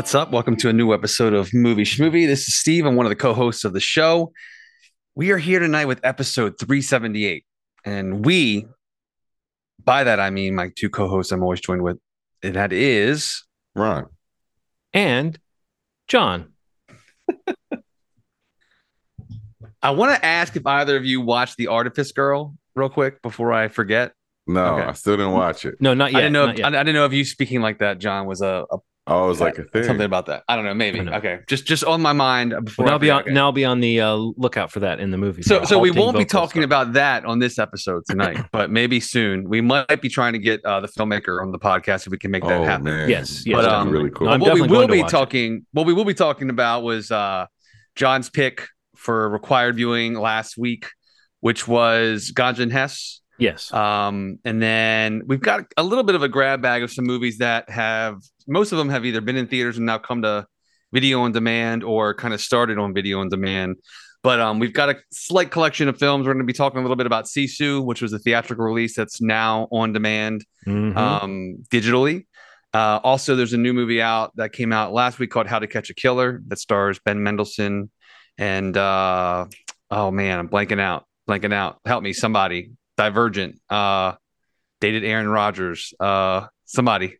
What's up? Welcome to a new episode of Movie Schmovie. This is Steve. I'm one of the co-hosts of the show. We are here tonight with episode 378. And we, by that I mean my two co-hosts I'm always joined with, and that is Ron. and John. I want to ask if either of you watched The Artifice Girl real quick before I forget. No, Okay. I still didn't watch it. No, not yet. I didn't know. If, I didn't know if you speaking like that, John, was a, a Oh, it was like a thing. something about that. I don't know. Maybe. Know. Okay. Just just on my mind before. Well, I now be forget. on Okay. now be on the uh, lookout for that in the movie. So, so we won't be talking stuff. about that on this episode tonight, but maybe soon. We might be trying to get uh, the filmmaker on the podcast if we can make that oh happen. man, Yes, yes, But, um, really cool. no, I'm what we will be watch it. talking, what we will be talking about was uh, John's pick for required viewing last week, which was Ganja and Hess. Yes. Um, and then we've got a little bit of a grab bag of some movies that have most of them have either been in theaters and now come to video on demand or kind of started on video on demand. But um, we've got a slight collection of films. We're going to be talking a little bit about Sisu, which was a theatrical release that's now on demand Mhm. um, digitally. Uh, also, there's a new movie out that came out last week called How to Catch a Killer that stars Ben Mendelsohn and uh, oh man, I'm blanking out, blanking out. Help me, somebody. Divergent. Uh, dated Aaron Rodgers. Uh, somebody.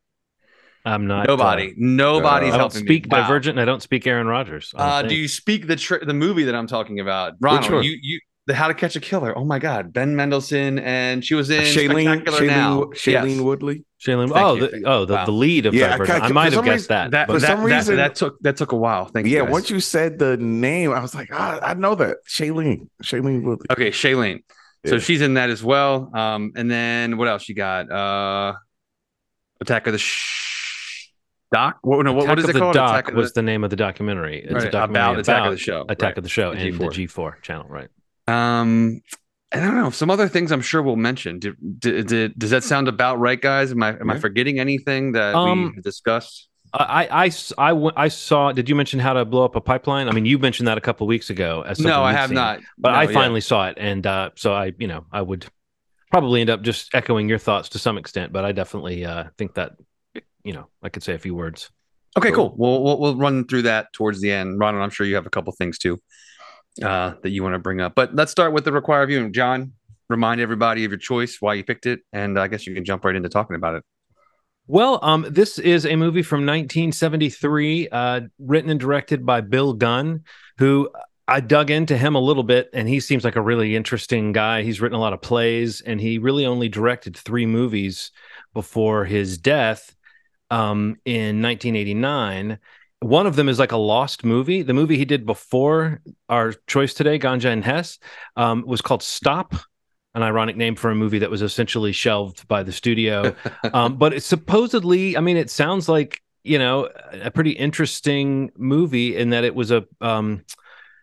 I'm not. Nobody. Nobody's Uh, I don't helping speak me. Wow. Divergent. and I don't speak Aaron Rodgers. Don't Uh, do you speak the tr- the movie that I'm talking about, Ronald? one? You you the How to Catch a Killer. Oh my God, Ben Mendelsohn, and she was in Shailene, Spectacular Now. Shailene, Shailene Yes. Woodley. Shailene? Thank Oh, you, the, oh, the, Wow. the lead of Yeah, I Divergent. ca- I, for might have some guessed reason- that. That, For that, some that- reason- that took that took a while. Thank you. Yeah, once you said the name, I was like, ah, I know that Shailene, Shailene Woodley. Okay, Shailene. So she's in that as well. Um, and then what else you got? Uh, Attack of the Sh- Doc. What, no, what, what is it the called? Doc Attack of was the, the name of the documentary. It's right, a documentary about about, Attack of the Show. Attack right. of the Show the and G4. the G4 channel, right? Um, I don't know. Some other things I'm sure we'll mention. Did, did, did, does that sound about right, guys? Am I am I forgetting anything that Um, we discussed? I, I, I w- I saw. Did you mention how to blow up a pipeline? I mean, you mentioned that a couple weeks ago. As No, I have seen. not. but No, I yeah. finally saw it, and uh, so I, you know, I would probably end up just echoing your thoughts to some extent, but I definitely uh, think that, you know, I could say a few words. Okay, cool. We'll, we'll we'll run through that towards the end. Ron, I'm sure you have a couple things too uh, that you want to bring up. But let's start with the required viewing. John, remind everybody of your choice, why you picked it, and I guess you can jump right into talking about it. Well, um, this is a movie from 1973, uh, written and directed by Bill Gunn, who I dug into him a little bit, and he seems like a really interesting guy. He's written a lot of plays, and he really only directed three movies before his death um, in 1989. One of them is like a lost movie. The movie he did before our choice today, Ganja and Hess, um, was called Stop, an ironic name for a movie that was essentially shelved by the studio. um, but it's supposedly, I mean, it sounds like you know a pretty interesting movie in that it was a um,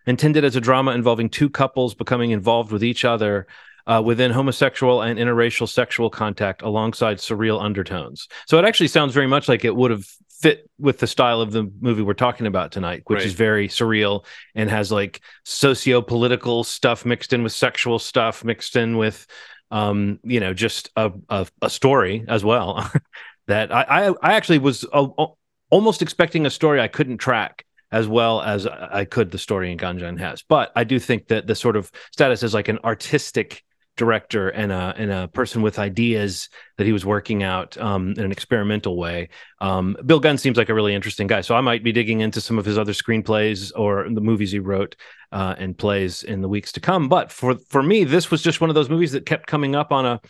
intended as a drama involving two couples becoming involved with each other. Uh, within homosexual and interracial sexual contact alongside surreal undertones. So it actually sounds very much like it would have fit with the style of the movie we're talking about tonight, which Right. is very surreal and Hess like socio-political stuff mixed in with sexual stuff mixed in with um you know just a a, a story as well that I, I I actually was uh, al- almost expecting a story I couldn't track as well as I could the story in Ganja and has but I do think that the sort of status as like an artistic director and a and a person with ideas that he was working out um, in an experimental way. Um, Bill Gunn seems like a really interesting guy, so I might be digging into some of his other screenplays or the movies he wrote uh, and plays in the weeks to come. But for for me, this was just one of those movies that kept coming up on a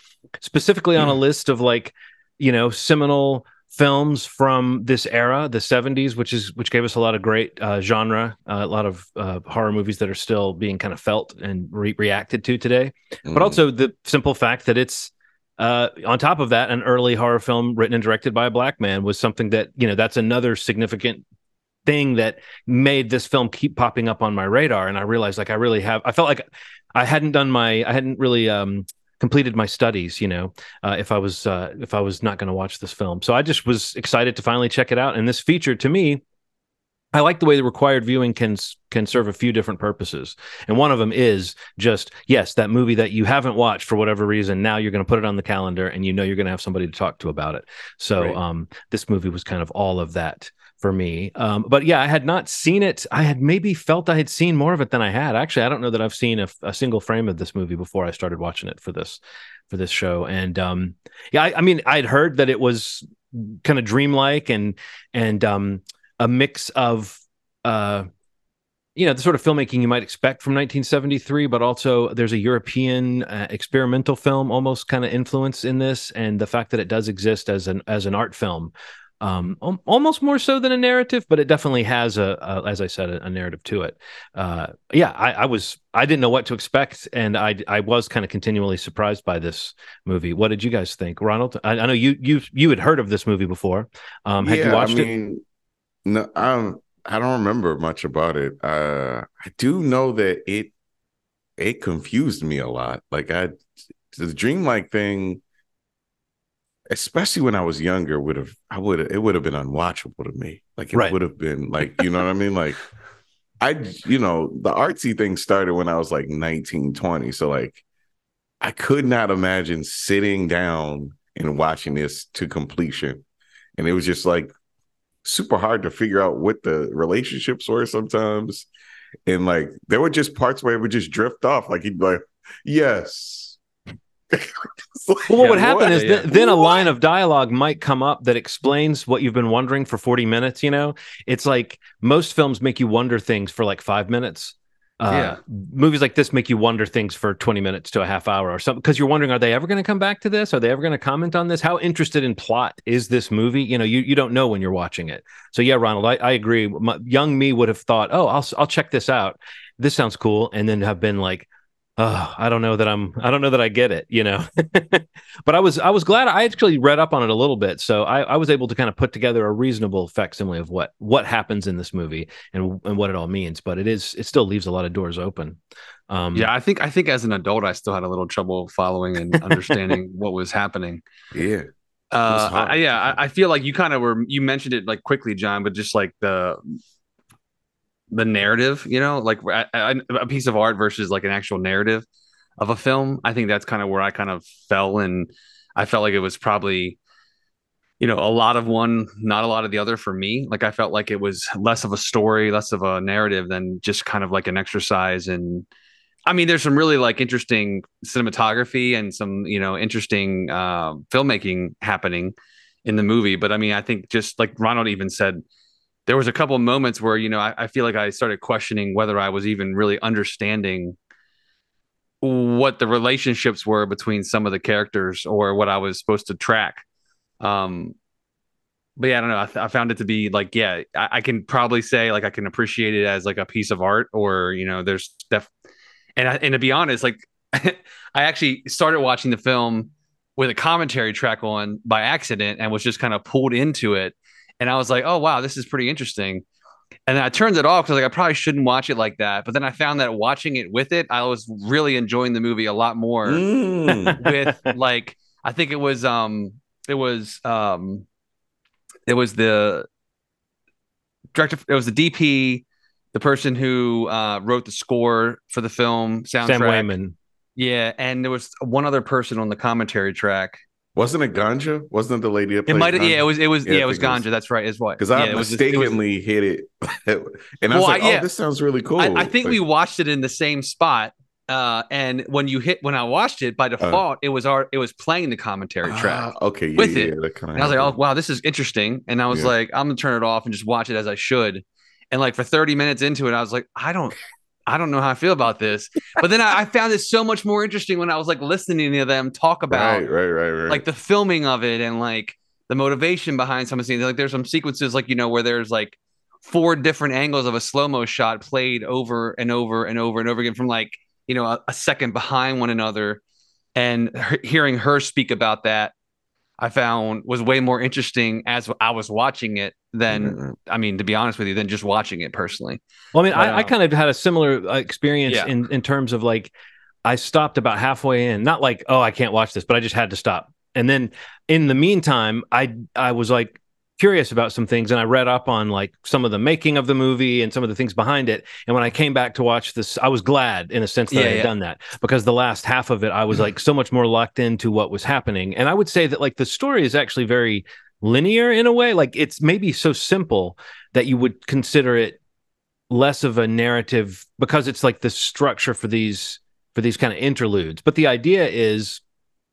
specifically on a list of like you know seminal films from this era, the 70s, which is which gave us a lot of great uh, genre, uh, a lot of uh, horror movies that are still being kind of felt and re- reacted to today. Mm. But also the simple fact that it's uh, on top of that, an early horror film written and directed by a black man was something that you know that's another significant thing that made this film keep popping up on my radar. And I realized like I really have, I felt like I hadn't done my, I hadn't really um, completed my studies, you know, uh, if I was uh, if I was not going to watch this film. So I just was excited to finally check it out. And this feature to me, I like the way the required viewing can can serve a few different purposes. And one of them is just yes, that movie that you haven't watched for whatever reason, now you're going to put it on the calendar and you know you're going to have somebody to talk to about it. So Right. um this movie was kind of all of that for me. Um, but yeah, I had not seen it. I had maybe felt I had seen more of it than I had. Actually, I don't know that I've seen a, a single frame of this movie before I started watching it for this for this show. And um, yeah, I, I mean, I'd heard that it was kind of dreamlike and and um, a mix of uh, you know the sort of filmmaking you might expect from 1973 but also there's a european uh, experimental film almost kind of influence in this and the fact that it does exist as an as an art film um, almost more so than a narrative, but it definitely has a, a as I said, a, a narrative to it. Uh, yeah, I, I, was I didn't know what to expect, and I I was kind of continually surprised by this movie. What did you guys think, Ronald? I, I know you you you had heard of this movie before. Um, had yeah, you watched I mean, it? No, I don't. I don't remember much about it. Uh, I do know that it it confused me a lot. Like I, the dreamlike thing especially when I was younger, would have I would it would have been unwatchable to me. Like it right. would have been like, you know what I mean? Like I you know, the artsy thing started when I was like 19, 20. So like I could not imagine sitting down and watching this to completion. And it was just like super hard to figure out what the relationships were sometimes. And like there were just parts where it would just drift off. Like he'd be like, yes, well, what would happen is th- then a line of dialogue might come up that explains what you've been wondering for 40 minutes. You know, it's like most films make you wonder things for like five minutes. Uh, yeah. Movies like this make you wonder things for 20 minutes to a half hour or something because you're wondering, are they ever going to come back to this? Are they ever going to comment on this? How interested in plot is this movie? You know, you, you don't know when you're watching it. So, yeah, Ronald, I, I agree. My, young me would have thought, oh, I'll, I'll check this out. This sounds cool. And then have been like, oh, I don't know that I'm I don't know that I get it, you know. but I was I was glad I actually read up on it a little bit. So I, I was able to kind of put together a reasonable facsimile of what what happens in this movie and and what it all means. But it is it still leaves a lot of doors open. Um, yeah, I think I think as an adult I still had a little trouble following and understanding what was happening. Yeah. Uh, I, yeah, I, I feel like you kind of were you mentioned it like quickly, John, but just like the the narrative, you know, like a, piece of art versus like an actual narrative of a film. I think that's kind of where I kind of fell and I felt like it was probably you know, a lot of one, not a lot of the other for me. Like I felt like it was less of a story, less of a narrative than just kind of like an exercise and I mean, there's some really like interesting cinematography and some, you know, interesting uh, filmmaking happening in the movie. But I mean, I think just like Ronald even said, there was a couple of moments where you know I, I, feel like I started questioning whether I was even really understanding what the relationships were between some of the characters or what I was supposed to track. Um, but yeah, I don't know. I, th- I found it to be like, yeah, I-, I, can probably say like I can appreciate it as like a piece of art, or you know, there's def. And I, and to be honest, like I actually started watching the film with a commentary track on by accident and was just kind of pulled into it and I was like, oh wow, this is pretty interesting. And then I turned it off because like I probably shouldn't watch it like that. But then I found that watching it with it, I was really enjoying the movie a lot more. Mm. with like, I think it was um, it was um, it was the director. It was the DP, the person who uh, wrote the score for the film soundtrack. Sam Waymon. Yeah, and there was one other person on the commentary track. Wasn't it Ganja? Wasn't it the lady that It might yeah, it was it was yeah, yeah it was Ganja. Was, that's right, is what. Because I yeah, mistakenly it was, hit it. and I was like, oh, this sounds really cool. I, I think like, we watched it in the same spot. Uh, and when you hit when I watched it by uh. default, uh, it was our it was playing the commentary ah, track. Uh, okay, yeah, with it. and I was like, oh wow, this is interesting. And I was like, I'm gonna turn it off and just watch it as I should. And like for 30 minutes into it, I was like, I don't I don't know how I feel about this. But then I, I, found it so much more interesting when I was like listening to them talk about right, right, right, right. like the filming of it and like the motivation behind some of the scenes. Like there's some sequences like you know where there's like four different angles of a slow mo shot played over and over and over and over again from like you know a, a second behind one another, and her, hearing her speak about that I found was way more interesting as I was watching it than mm-hmm. I mean, to be honest with you, than just watching it personally. Well, I mean, but, I, I, kind of had a similar uh, experience yeah. in in terms of like I stopped about halfway in, not like oh I can't watch this, but I just had to stop. And then in the meantime, I I was like curious about some things and I read up on like some of the making of the movie and some of the things behind it. And when I came back to watch this, I was glad in a sense that yeah, I had yeah. done that because the last half of it, I was mm-hmm. like so much more locked into what was happening. And I would say that like the story is actually very linear in a way. Like it's maybe so simple that you would consider it less of a narrative because it's like the structure for these for these kind of interludes. But the idea is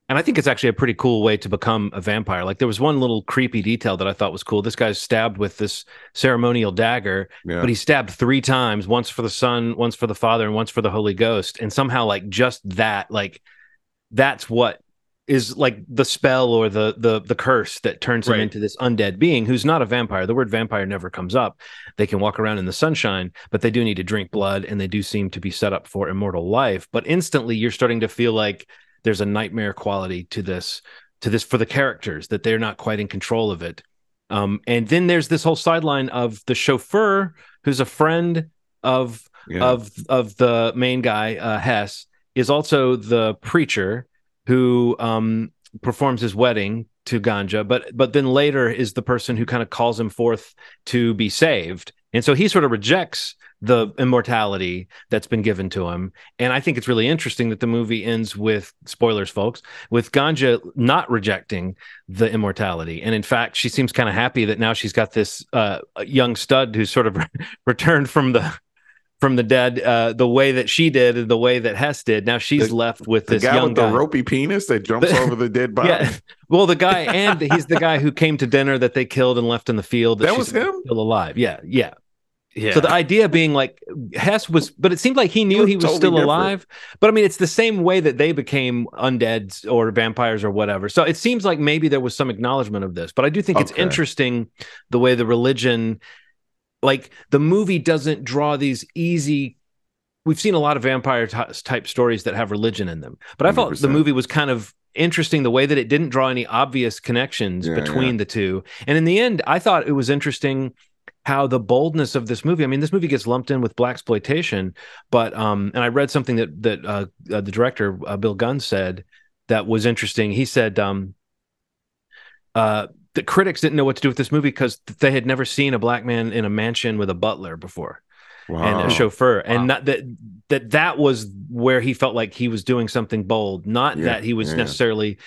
and I think it's actually a pretty cool way to become a vampire. Like there was one little creepy detail that I thought was cool. This guy's stabbed with this ceremonial dagger, yeah. but he stabbed three times, once for the son, once for the father, and once for the Holy Ghost. And somehow like just that, like that's what is like the spell or the the the curse that turns right. him into this undead being who's not a vampire. The word vampire never comes up. They can walk around in the sunshine, but they do need to drink blood and they do seem to be set up for immortal life. But instantly you're starting to feel like there's a nightmare quality to this to this for the characters that they're not quite in control of it. Um, and then there's this whole sideline of the chauffeur who's a friend of yeah. of of the main guy uh, Hess is also the preacher who um, performs his wedding to Ganja, but but then later is the person who kind of calls him forth to be saved, and so he sort of rejects the immortality that's been given to him. And I think it's really interesting that the movie ends with spoilers, folks, with Ganja not rejecting the immortality, and in fact, she seems kind of happy that now she's got this uh, young stud who's sort of returned from the from the dead uh, the way that she did and the way that Hess did. Now she's the, left with this guy young with guy. the ropey penis that jumps over the dead body. Yeah. Well, the guy and he's the guy who came to dinner that they killed and left in the field. That, that was him, still alive. Yeah, yeah. Yeah. So the idea being like Hess was, but it seemed like he knew he was totally still different. alive. But I mean, it's the same way that they became undead or vampires or whatever. So it seems like maybe there was some acknowledgement of this. But I do think okay. it's interesting the way the religion like the movie doesn't draw these easy we've seen a lot of vampire t- type stories that have religion in them but i 100%. felt the movie was kind of interesting the way that it didn't draw any obvious connections yeah, between yeah. the two and in the end i thought it was interesting how the boldness of this movie i mean this movie gets lumped in with black exploitation but um and i read something that that uh, uh, the director uh, bill gunn said that was interesting he said um uh the critics didn't know what to do with this movie because they had never seen a black man in a mansion with a butler before wow. and a chauffeur, wow. and not that that that was where he felt like he was doing something bold, not yeah, that he was yeah. necessarily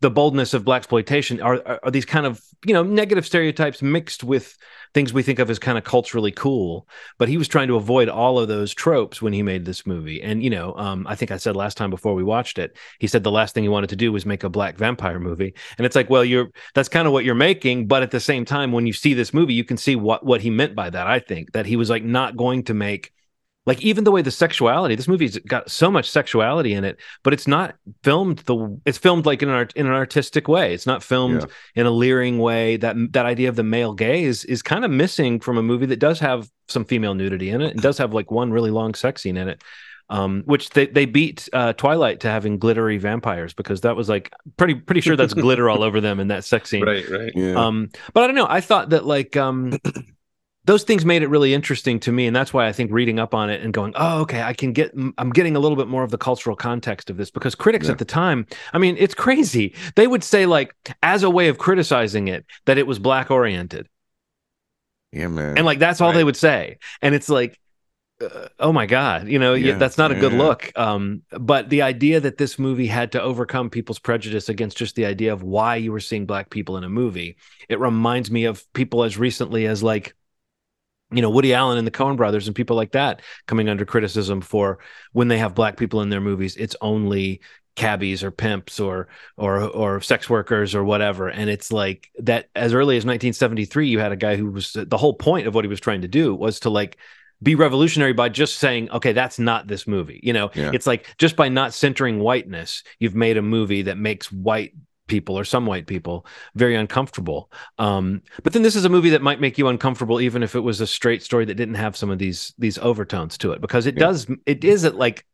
the boldness of black exploitation are, are, are these kind of you know negative stereotypes mixed with things we think of as kind of culturally cool. But he was trying to avoid all of those tropes when he made this movie. And you know, um, I think I said last time before we watched it, he said the last thing he wanted to do was make a black vampire movie. And it's like, well, you're that's kind of what you're making, but at the same time, when you see this movie, you can see what what he meant by that. I think that he was like not going to make like even the way the sexuality this movie's got so much sexuality in it but it's not filmed the it's filmed like in an art in an artistic way it's not filmed yeah. in a leering way that that idea of the male gaze is kind of missing from a movie that does have some female nudity in it and does have like one really long sex scene in it um, which they, they beat uh, Twilight to having glittery vampires because that was like pretty pretty sure that's glitter all over them in that sex scene. Right, right. Yeah. Um, but I don't know. I thought that like um, those things made it really interesting to me and that's why i think reading up on it and going oh okay i can get i'm getting a little bit more of the cultural context of this because critics yeah. at the time i mean it's crazy. They would say like as a way of criticizing it that it was black oriented yeah man. And like that's all right. they would say. And it's like uh, oh my god you know yeah, that's not a good look. Um but the idea that this movie had to overcome people's prejudice against just the idea of why you were seeing black people in a movie it reminds me of people as recently as like you know Woody Allen and the Coen brothers and people like that coming under criticism for when they have black people in their movies it's only cabbies or pimps or or or sex workers or whatever and it's like that as early as 1973 you had a guy who was the whole point of what he was trying to do was to like be revolutionary by just saying okay that's not this movie you know yeah. it's like just by not centering whiteness you've made a movie that makes white people or some white people very uncomfortable. Um, but then this is a movie that might make you uncomfortable even if it was a straight story that didn't have some of these these overtones to it because it yeah. does it is it like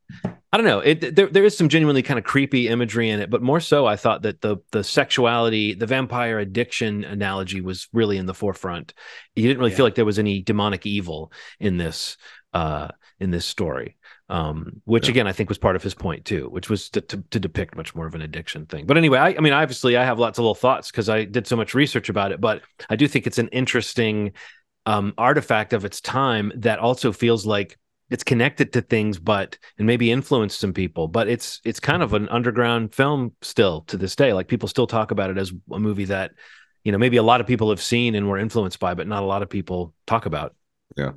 I don't know it there there is some genuinely kind of creepy imagery in it, but more so I thought that the the sexuality the vampire addiction analogy was really in the forefront. You didn't really yeah. feel like there was any demonic evil in this uh in this story um, which yeah. again I think was part of his point too, which was to, to, to, depict much more of an addiction thing. But anyway, I, I mean, obviously, I have lots of little thoughts because I did so much research about it. But I do think it's an interesting um, artifact of its time that also feels like it's connected to things, but and maybe influenced some people. But it's it's kind of an underground film still to this day. Like people still talk about it as a movie that you know maybe a lot of people have seen and were influenced by, but not a lot of people talk about. Yeah,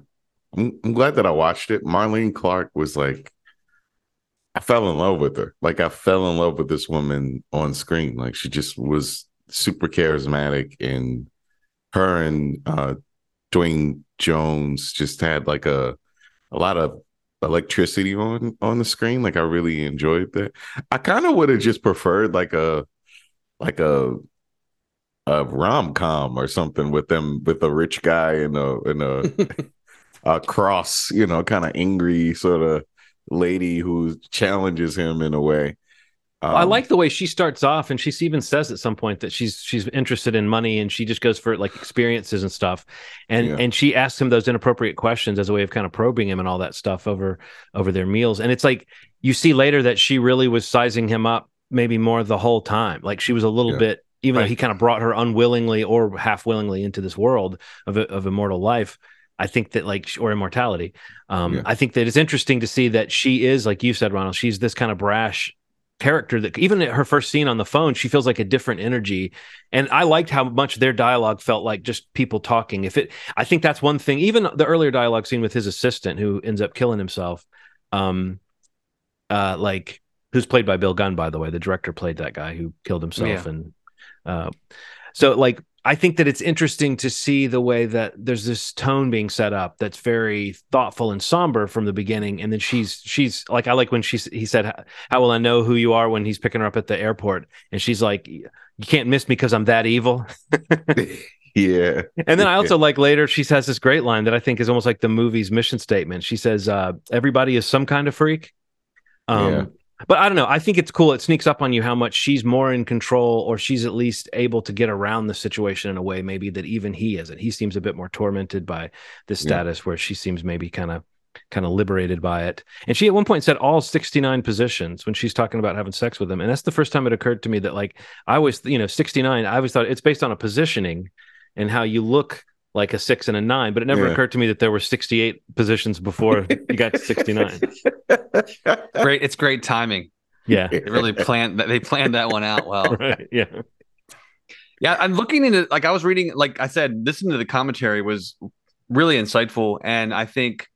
I'm, I'm glad that I watched it. Marlene Clark was like, I fell in love with her. Like I fell in love with this woman on screen. Like she just was super charismatic, and her and uh, Duane Jones just had like a a lot of electricity on on the screen. Like I really enjoyed that. I kind of would have just preferred like a like a a rom com or something with them with a rich guy and a and a a cross, you know, kind of angry sort of lady who challenges him in a way. Um, I like the way she starts off, and she even says at some point that she's she's interested in money, and she just goes for like experiences and stuff, and yeah. and she asks him those inappropriate questions as a way of kind of probing him and all that stuff over over their meals, and it's like you see later that she really was sizing him up maybe more the whole time, like she was a little yeah. bit, even right. though he kind of brought her unwillingly or half willingly into this world of of immortal life. I think that like or immortality. Um, yeah. I think that it's interesting to see that she is like you said, Ronald. She's this kind of brash character that even at her first scene on the phone, she feels like a different energy. And I liked how much their dialogue felt like just people talking. If it, I think that's one thing. Even the earlier dialogue scene with his assistant who ends up killing himself, um, uh, like who's played by Bill Gunn, by the way. The director played that guy who killed himself, yeah. and uh, so like I think that it's interesting to see the way that there's this tone being set up that's very thoughtful and somber from the beginning, and then she's she's like I like when she's he said how will I know who you are when he's picking her up at the airport, and she's like you can't miss me because I'm that evil. yeah. And then I also like later she says this great line that I think is almost like the movie's mission statement. She says, uh, "Everybody is some kind of freak." Um, yeah but I don't know. I think it's cool. It sneaks up on you how much she's more in control, or she's at least able to get around the situation in a way maybe that even he isn't. He seems a bit more tormented by this status, yeah. where she seems maybe kind of kind of liberated by it. And she at one point said all 69 positions when she's talking about having sex with him. And that's the first time it occurred to me that like I was, you know, 69, I always thought it's based on a positioning and how you look like a six and a nine, but it never yeah. occurred to me that there were 68 positions before you got to 69. great. It's great timing. Yeah. They really planned that. They planned that one out well. Right. Yeah. Yeah. I'm looking into, like, I was reading, like I said, listening to the commentary was really insightful. And I think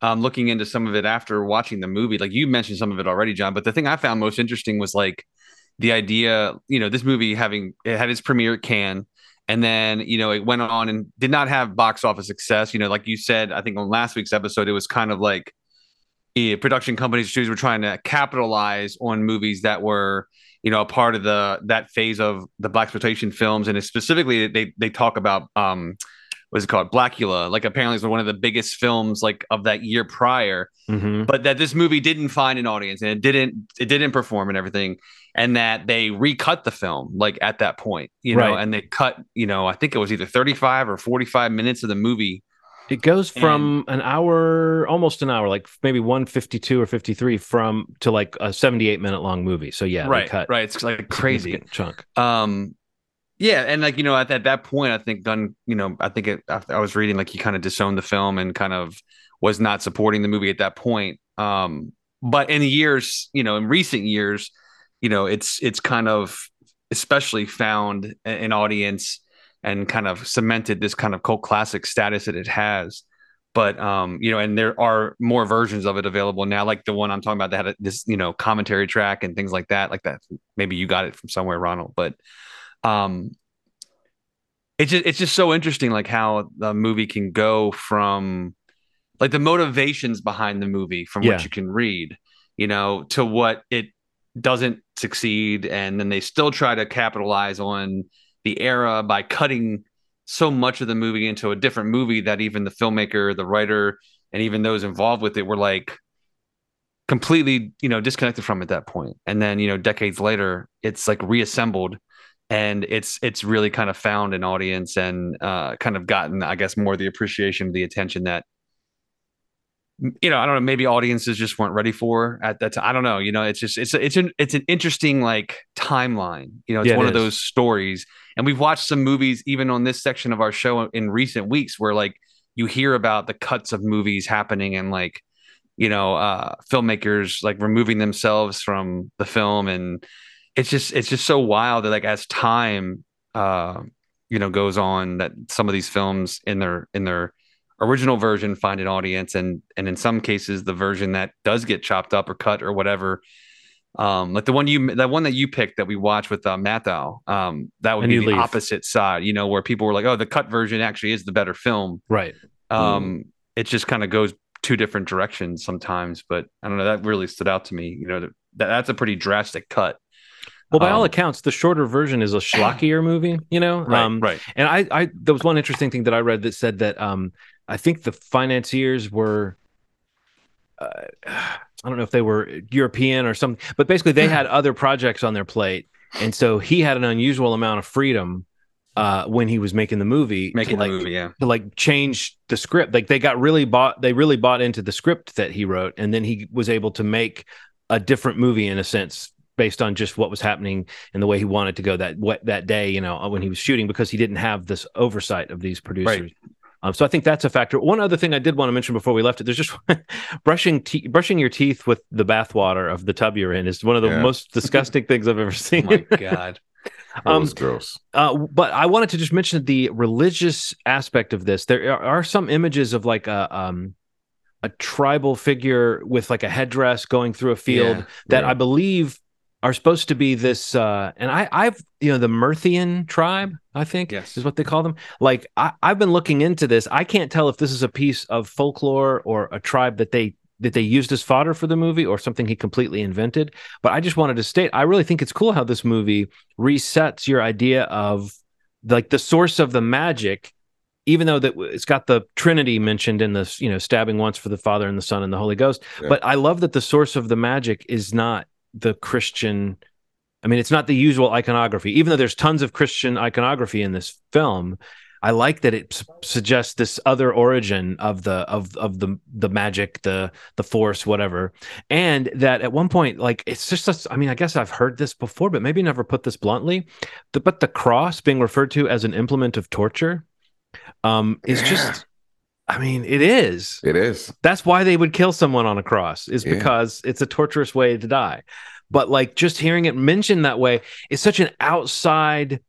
um, looking into some of it after watching the movie, like you mentioned some of it already, John, but the thing I found most interesting was like the idea, you know, this movie having, it had its premiere at Cannes and then, you know, it went on and did not have box office success. You know, like you said, I think on last week's episode, it was kind of like yeah, production companies were trying to capitalize on movies that were, you know, a part of the that phase of the black exploitation films. And specifically, they they talk about um, what's it called, Blackula. Like apparently, it's one of the biggest films like of that year prior. Mm-hmm. But that this movie didn't find an audience and it didn't it didn't perform and everything and that they recut the film like at that point, you know, right. and they cut, you know, I think it was either 35 or 45 minutes of the movie. It goes from and, an hour, almost an hour, like maybe 152 or 53 from to like a 78 minute long movie. So yeah, right, cut right. It's like crazy chunk. Um, yeah, and like you know, at that, that point, I think Gunn, you know, I think it, I was reading like he kind of disowned the film and kind of was not supporting the movie at that point. Um, but in the years, you know, in recent years, you know it's it's kind of especially found an audience and kind of cemented this kind of cult classic status that it has but um you know and there are more versions of it available now like the one i'm talking about that had this you know commentary track and things like that like that maybe you got it from somewhere ronald but um it's just it's just so interesting like how the movie can go from like the motivations behind the movie from yeah. what you can read you know to what it doesn't succeed and then they still try to capitalize on the era by cutting so much of the movie into a different movie that even the filmmaker the writer and even those involved with it were like completely you know disconnected from at that point. And then you know decades later it's like reassembled and it's it's really kind of found an audience and uh, kind of gotten i guess more the appreciation the attention that you know, I don't know, maybe audiences just weren't ready for at that time. I don't know. You know, it's just it's it's an it's an interesting like timeline. You know, it's yeah, one it of those stories. And we've watched some movies even on this section of our show in recent weeks where like you hear about the cuts of movies happening and like you know uh filmmakers like removing themselves from the film and it's just it's just so wild that like as time uh you know goes on that some of these films in their in their original version find an audience and and in some cases the version that does get chopped up or cut or whatever um like the one you that one that you picked that we watched with uh, Matthau, um that would And be the Leave. opposite side you know where people were like oh the cut version actually is the better film Right. um it just kind of goes two different directions sometimes but i don't know that really stood out to me you know that, that's a pretty drastic cut Well, by all Um, accounts, the shorter version is a schlockier movie. You know, um, right And I, I, there was one interesting thing that I read that said that um, I think the financiers were, uh, I don't know if they were European or something, but basically they had other projects on their plate, and so he had an unusual amount of freedom uh, when he was making the movie, making to, the like, movie yeah to like change the script. Like they got really bought, they really bought into the script that he wrote, and then he was able to make a different movie in a sense based on just what was happening and the way he wanted to go that what that day, you know, when he was shooting because he didn't have this oversight of these producers. Um, so I think that's a factor. One other thing I did want to mention before we left it, there's just brushing te- brushing your teeth with the bathwater of the tub you're in is one of the Yeah. most disgusting things I've ever oh seen. my god That Um, was gross. Uh, but I wanted to just mention the religious aspect of this. There are, are some images of like a um, a tribal figure with like a headdress going through a field Yeah, that yeah. I believe are supposed to be this. Uh, and I, I've you know the Myrthian tribe, I think Yes. is what they call them. Like I, I've been looking into this. I can't tell if this is a piece of folklore or a tribe that they that they used as fodder for the movie or something he completely invented. But I just wanted to state, I really think it's cool how this movie resets your idea of like the source of the magic even though that it's got the trinity mentioned in this you know stabbing once for the father and the son and the holy ghost Yeah. but i love that the source of the magic is not the christian i mean it's not the usual iconography even though there's tons of christian iconography in this film i like that it s- suggests this other origin of the of of the the magic the the force whatever and that at one point like it's just a, i mean i guess i've heard this before but maybe never put this bluntly the, but the cross being referred to as an implement of torture um is Yeah. just i mean it is It is. that's why they would kill someone on a cross is Yeah. because it's a torturous way to die but like just hearing it mentioned that way is such an outside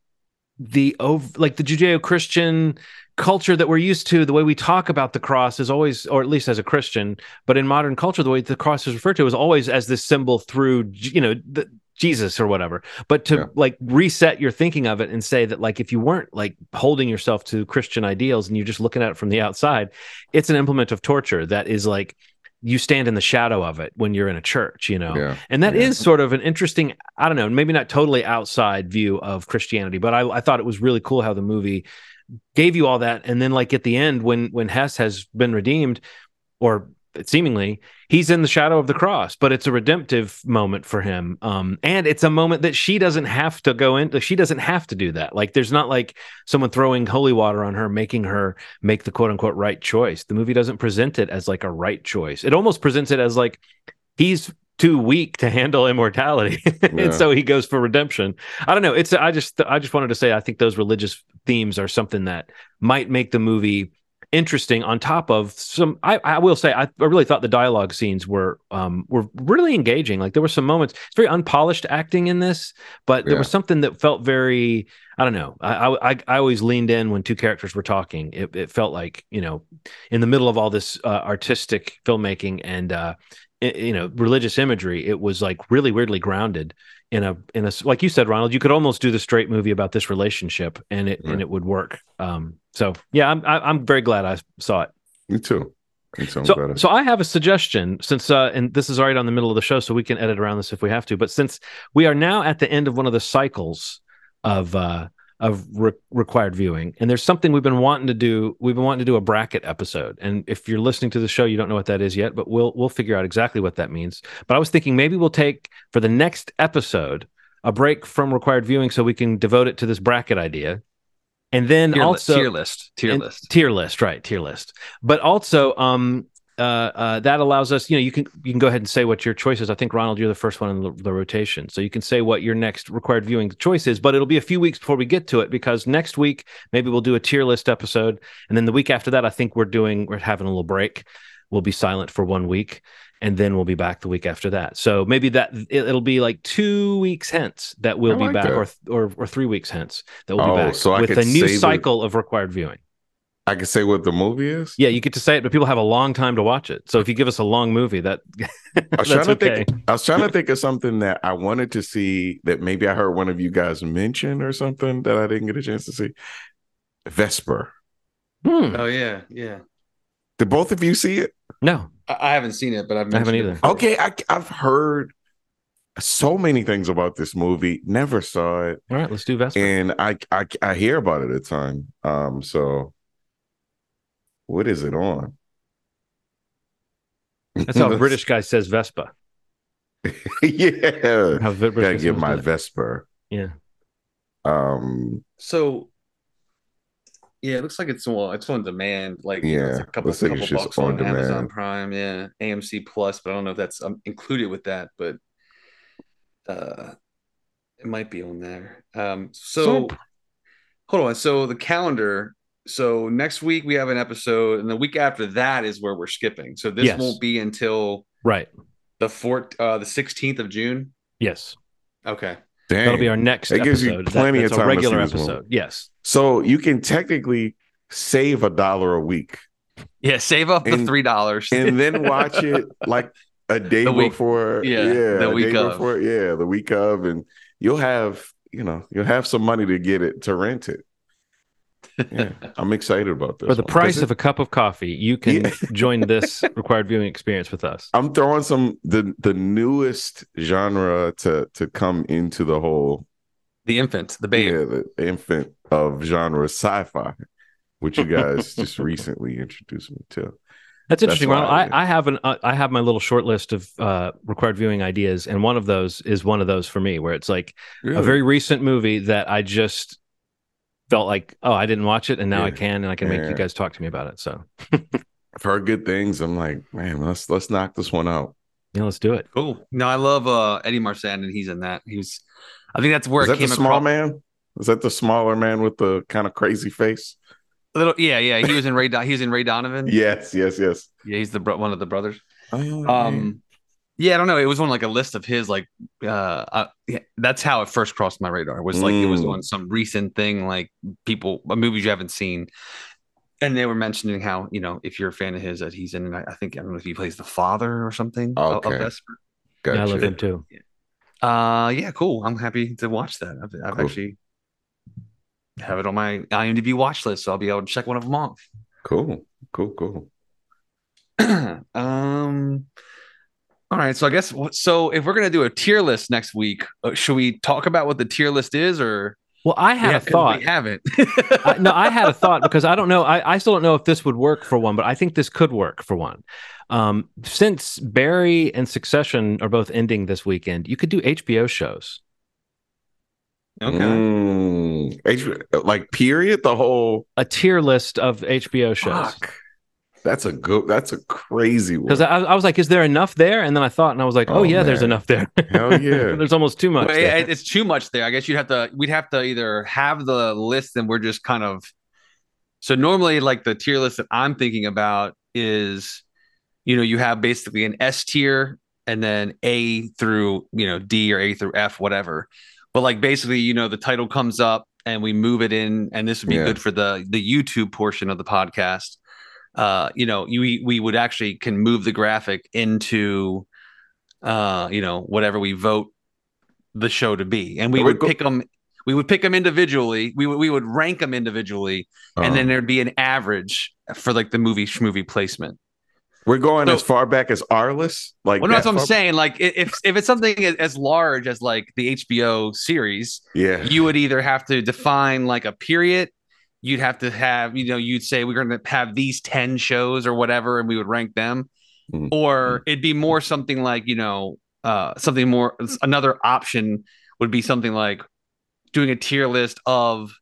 the over like the judeo-christian culture that we're used to the way we talk about the cross is always or at least as a christian but in modern culture the way the cross is referred to is always as this symbol through you know the, jesus or whatever but to Yeah. like reset your thinking of it and say that like if you weren't like holding yourself to christian ideals and you're just looking at it from the outside it's an implement of torture that is like you stand in the shadow of it when you're in a church you know Yeah. and that is Yeah. sort of an interesting i don't know maybe not totally outside view of christianity but i, I thought it was really cool how the movie gave you all that and then like at the end when when hess has been redeemed or seemingly he's in the shadow of the cross but it's a redemptive moment for him. Um and it's a moment that she doesn't have to go in she doesn't have to do that. Like there's not like someone throwing holy water on her making her make the quote unquote right choice. The movie doesn't present it as like a right choice. It almost presents it as like he's too weak to handle immortality. Yeah. and so he goes for redemption. I don't know. It's i just i just wanted to say i think those religious themes are something that might make the movie interesting on top of some i, I will say I, I really thought the dialogue scenes were um were really engaging like there were some moments it's very unpolished acting in this but there Yeah. was something that felt very i don't know I, I i always leaned in when two characters were talking it, it felt like you know in the middle of all this uh, artistic filmmaking and uh you know religious imagery it was like really weirdly grounded in a in a like you said ronald you could almost do the straight movie about this relationship and it and it would work um so yeah i'm I- i'm very glad i saw it Me too. Me too. I'm so, so I have a suggestion since, uh, and this is right on the middle of the show, so we can edit around this if we have to. But since we are now at the end of one of the cycles of uh, of re- required viewing, and there's something we've been wanting to do. We've been wanting to do a bracket episode, and if you're listening to the show, you don't know what that is yet, but we'll we'll figure out exactly what that means. But I was thinking maybe we'll take for the next episode a break from required viewing so we can devote it to this bracket idea. And then tier, also tier list tier list tier list right tier list but also um uh, uh that allows us you know you can you can go ahead and say what your choice is i think ronald you're the first one in the, the rotation so you can say what your next required viewing choice is but it'll be a few weeks before we get to it because next week maybe we'll do a tier list episode and then the week after that i think we're doing we're having a little break we'll be silent for one week and then we'll be back the week after that. So maybe that it, will be like two weeks hence that we'll I be like back, that. or, or or three weeks hence that we'll Oh, be back so with a new save it. cycle of required viewing. I can say what the movie is. Yeah, you get to say it, but people have a long time to watch it. So if you give us a long movie, that I was that's trying to okay. think. I was trying to think of something that I wanted to see that maybe I heard one of you guys mention or something that I didn't get a chance to see. Vesper. Hmm. Oh yeah, yeah. Did both of you see it? No, I, I haven't seen it, but I've I haven't mentioned it either. Okay, I, I've heard so many things about this movie. Never saw it, all right, let's do Vesper. and I I, I hear about it a ton. Um, so what is it on? That's how a British guy says Vespa. yeah, How vi- gotta get my do that. Vesper. Yeah. Um, So yeah, it looks like it's well, it's on demand. Like Yeah, it's a couple, looks like couple it's just bucks on on, Amazon. Prime. Yeah, AMC Plus, but I don't know if that's um, included with that. But uh, it might be on there. Um, so, So- hold on. So the calendar. So next week we have an episode, and the week after that is where we're skipping. So this Yes. won't be until Right. the fourth, uh, the sixteenth of June. Yes. Okay. dang. That'll be our next That gives you plenty that's of time a regular see this episode. Yes. So you can technically save a dollar a week Yeah, save up the three dollars and then watch it like a day The week- before. yeah, the week of. Before, yeah, the week of, and you'll have you know you'll have some money to get it to rent it. Yeah, I'm excited about this. For the one. price 'Cause it- of a cup of coffee, you can Yeah. join this required viewing experience with us. I'm throwing some the the newest genre to to come into the whole the infant, the baby, yeah the infant of genre sci-fi, which you guys just recently introduced me to. That's interesting. why Ronald. I I. I have an uh, I have my little short list of uh, required viewing ideas, and one of those is one of those for me, where it's like a very recent movie that I just felt like, oh, I didn't watch it, and now I can, and I can make you guys talk to me about it. So I've heard good things. I'm like, man, let's let's knock this one out. yeah, let's do it. Cool. No, I love uh Eddie Marsan, and he's in that. He's, I think that's where Is it that the small across. man? Is that the smaller man with the kind of crazy face? A little, yeah, yeah. He was in Ray. Do- he was in Ray Donovan. Yes, yes, yes. yeah. He's the bro- one of the brothers. Oh, Um, yeah, I don't know. It was on like a list of his. Like, uh, uh yeah, that's how it first crossed my radar. It was like it was Mm. on some recent thing, like people uh, movies you haven't seen. And they were mentioning how you know if you're a fan of his that he's in. I I think I don't know if he plays the father or something. of- of Okay. Vesper. gotcha. Yeah, I love him too. Uh, yeah, cool. I'm happy to watch that. I've, I've Cool. actually have it on my IMDb watch list, so I'll be able to check one of them off. Cool, cool, cool. um, all right. So I guess so. If we're gonna do a tier list next week, uh, should we talk about what the tier list is, or Well, I had Yeah, a 'cause thought. We haven't. I, no, I had a thought because I don't know. I, I still don't know if this would work for one, but I think this could work for one. Um, since Barry and Succession are both ending this weekend, you could do HBO shows. okay. Mm, H- like period. The whole A tier list of HBO shows. fuck. That's a good. That's a crazy one. Because I, I was like, is there enough there? And then I thought, and I was like, oh, Oh, yeah, there's enough there. Hell yeah. there's almost too much. Well, there. it's too much there. I guess you'd have to. We'd have to either have the list, and we're just kind of. So normally, like the tier list that I'm thinking about is, you know, you have basically an S tier, and then A through you know D or A through F, whatever. But like basically, you know, the title comes up, and we move it in, and this would be Yeah. good for the the YouTube portion of the podcast. Uh, you know, you we would actually can move the graphic into, uh, you know, whatever we vote the show to be, and we would go- pick them. We would pick them individually. We would we would rank them individually, and then there'd be an average for like the movie schmovie placement. we're going So- as far back as Arliss. Like Well, no, that's what I'm far- saying. Like if if it's something as large as like the HBO series, Yeah. you would either have to define like a period. You'd have to have, you know, you'd say we're going to have these 10 shows or whatever, and we would rank them. Mhm. Or it'd be more something like, you know, uh, something more, another option would be something like doing a tier list of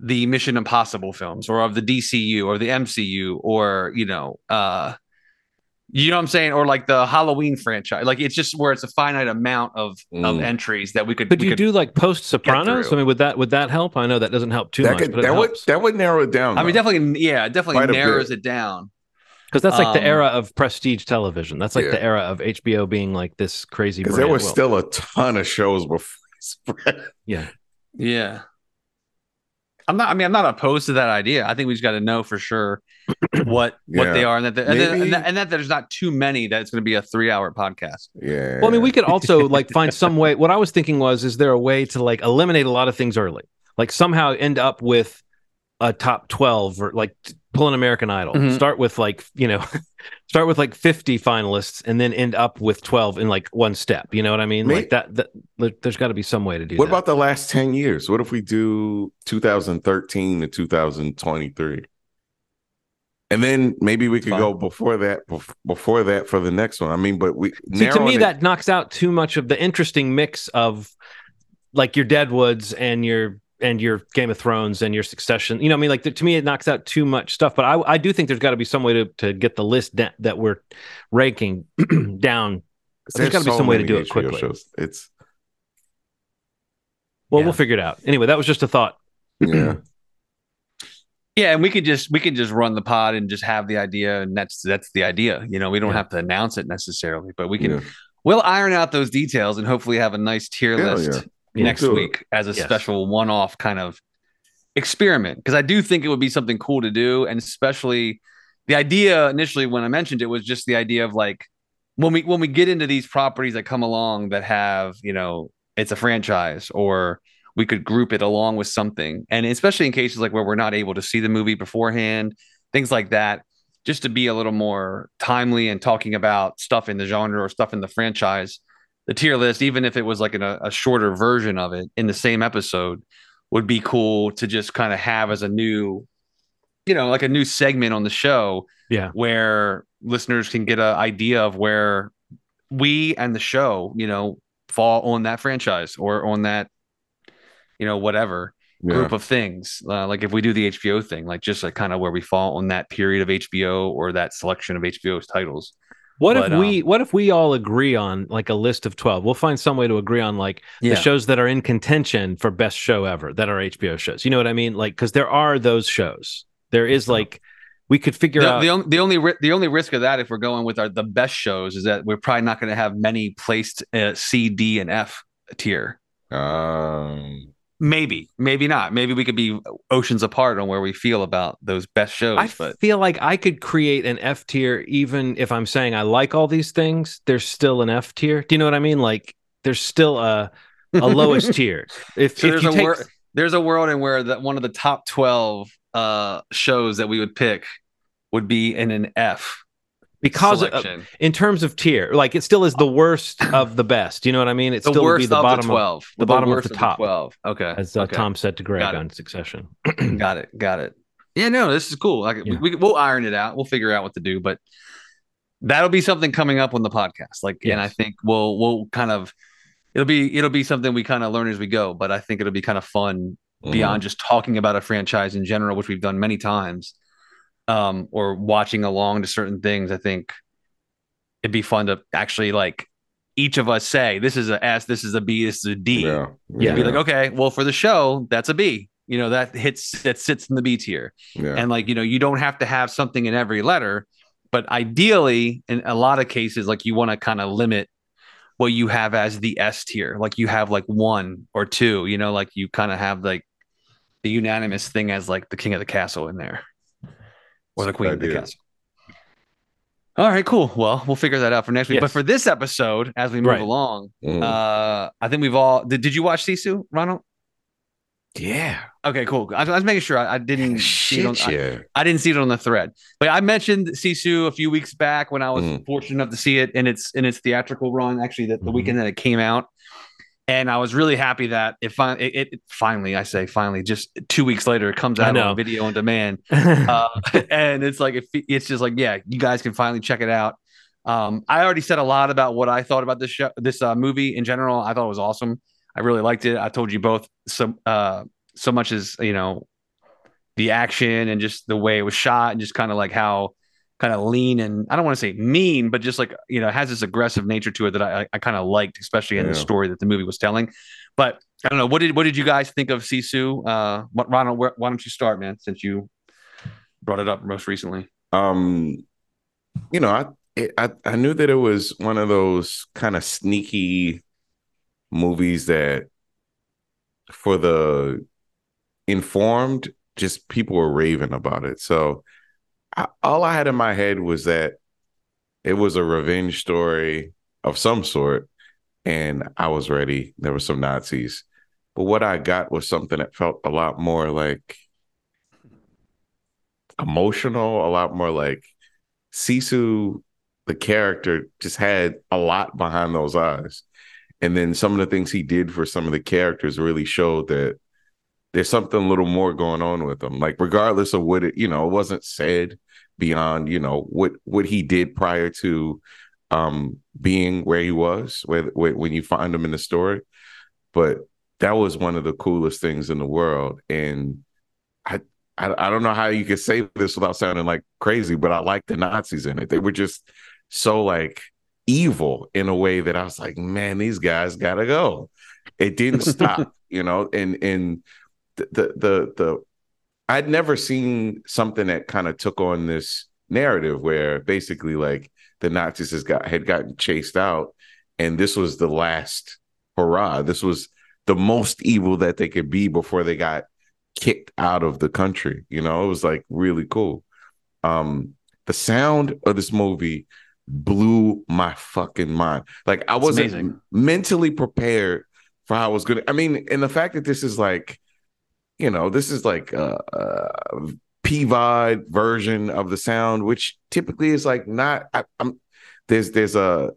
the Mission Impossible films or of the DCU or the MCU or, you know, uh, you know what I'm saying? Or like the Halloween franchise. Like it's just where it's a finite amount of, of Mm. entries that we could, could we you do like post Sopranos? I mean, would that would that help? I know that doesn't help too that much, could but it that would helps. that would narrow it down. I mean, definitely, yeah, definitely Quite narrows it down. because that's like the Um, era of prestige television. That's like Yeah. the era of HBO being like this crazy. Because there was Well, still a ton of shows before spread. yeah. Yeah. I'm not. I mean, I'm not opposed to that idea. I think we just got to know for sure what what they are, and that, and, that, and, that, and that there's not too many. That it's going to be a three hour podcast. Yeah. Well, I mean, we could also like find some way. What I was thinking was, is there a way to like eliminate a lot of things early, like somehow end up with a top twelve or like t- pull an American Idol, Mhm. start with like you know, start with like fifty finalists, and then end up with twelve in like one step. You know what I mean? May- like that. that there- there's got to be some way to do that. What that. about the last 10 years? What if we do 2013 to 2023? And then maybe we could Fine. go before that before that for the next one. I mean, but we See, to me, it- that knocks out too much of the interesting mix of like your Deadwoods and your and your Game of Thrones and your Succession. You know, I mean, like the, to me, it knocks out too much stuff. But I, I do think there's got to be some way to to get the list da- that we're ranking down. there's gotta be some way to many do it HBO quickly. shows. It's Well, Yeah. we'll figure it out. Anyway, that was just a thought. yeah. Yeah, and we could just we could just run the pod and just have the idea, and that's that's the idea. You know, we don't Yeah. have to announce it necessarily, but we can yeah. we'll iron out those details and hopefully have a nice tier Hell list yeah. next do week as a Yes. special one-off kind of experiment because I do think it would be something cool to do, and especially the idea initially when I mentioned it was just the idea of like when we when we get into these properties that come along that have you know it's a franchise or we could group it along with something and especially in cases like where we're not able to see the movie beforehand things like that just to be a little more timely and talking about stuff in the genre or stuff in the franchise the tier list even if it was like in a, a shorter version of it in the same episode would be cool to just kind of have as a new you know like a new segment on the show Yeah. where listeners can get an idea of where we and the show you know fall on that franchise or on that you know whatever Yeah. group of things. Uh, like if we do the HBO thing, like just like kind of where we fall on that period of HBO or that selection of HBO's titles. What But, if we um, what if we all agree on like a list of 12? We'll find some way to agree on like Yeah. the shows that are in contention for best show ever that are HBO shows. You know what I mean? Like cuz there are those shows. There is like we could figure The, out the, on- the only ri- the only risk of that if we're going with our the best shows is that we're probably not going to have many placed uh, C, D, and F tier. Um, Maybe, maybe not. Maybe we could be oceans apart on where we feel about those best shows. I but feel like I could create an F tier even if I'm saying I like all these things, there's still an F tier. Do you know what I mean? Like there's still a a lowest tier. If, So if there's you a take wor- there's a world in where that one of the top 12 uh shows that we would pick would be in an F because of, in terms of tier, like it still is the worst of the best. You know what I mean? It the still would be the of bottom the 12 the bottom of the top. 12 okay as uh, okay. Tom said to Greg Got it. on Succession. got it got it yeah no this is cool like Yeah. we, we'll iron it out we'll figure out what to do but that'll be something coming up on the podcast like and i think we'll we'll kind of it'll be it'll be something we kind of learn as we go but i think it'll be kind of fun Mm-hmm. beyond just talking about a franchise in general which we've done many times um or watching along to certain things i think it'd be fun to actually like each of us say this is a s this is a b this is a d yeah, Yeah. be like, okay, well, for the show, that's a B. You know, that hits that sits in the B tier. yeah. And like, you know, you don't have to have something in every letter, but ideally, in a lot of cases, like you want to kind of limit what you have as the S tier. Like you have like one or two, you know, like you kind of have like the unanimous thing as like the king of the castle in there. Or the queen of the castle. All right, cool. Well, we'll figure that out for next week. But for this episode, as we move Right. along, Mhm. uh, I think we've all did, did you watch Sisu, Ronald? yeah. Okay, cool. I, I was making sure I, I didn't see it on, Shit, I. I didn't see it on the thread, but I mentioned Sisu a few weeks back when I was Mm. fortunate enough to see it in its in its theatrical run. Actually, the, the Mhm. weekend that it came out, and I was really happy that it, fin- it, it finally, I say finally, just two weeks later, it comes out on video on demand, uh, and it's like it, it's just like yeah, you guys can finally check it out. Um, I already said a lot about what I thought about this show, this uh, movie in general. I thought it was awesome. I really liked it. I told you both so uh, so much as you know the action and just the way it was shot and just kind of like how kind of lean and I don't want to say mean, but just like you know has this aggressive nature to it that I I kind of liked, especially in the story that the movie was telling. But I don't know what did what did you guys think of Sisu? Uh, Ronald, where, why don't you start, man? Since you brought it up most recently. Um, you know, I it, I I knew that it was one of those kind of sneaky movies that for the informed, just people were raving about it. So I, all I had in my head was that it was a revenge story of some sort, and I was ready. There were some Nazis, but what I got was something that felt a lot more like emotional, a lot more like Sisu, the character, just had a lot behind those eyes. And then some of the things he did for some of the characters really showed that there's something a little more going on with them. Like regardless of what it, you know, it wasn't said beyond, you know, what what he did prior to um being where he was, where, where when you find him in the story. But that was one of the coolest things in the world. And I I, I don't know how you could say this without sounding like crazy, but I like the Nazis in it. They were just so like evil in a way that I was like, man, these guys gotta go. It didn't stop, you know, and and the the the, the I'd never seen something that kind of took on this narrative where basically like the Nazis has got had gotten chased out, and this was the last hurrah. This was the most evil that they could be before they got kicked out of the country. You know, it was like really cool. Um, the sound of this movie blew my fucking mind. Like I wasn't mentally prepared for how I was gonna. I mean, and the fact that this is like, you know, this is like a, a PVOD version of the sound, which typically is like not. I, I'm there's there's a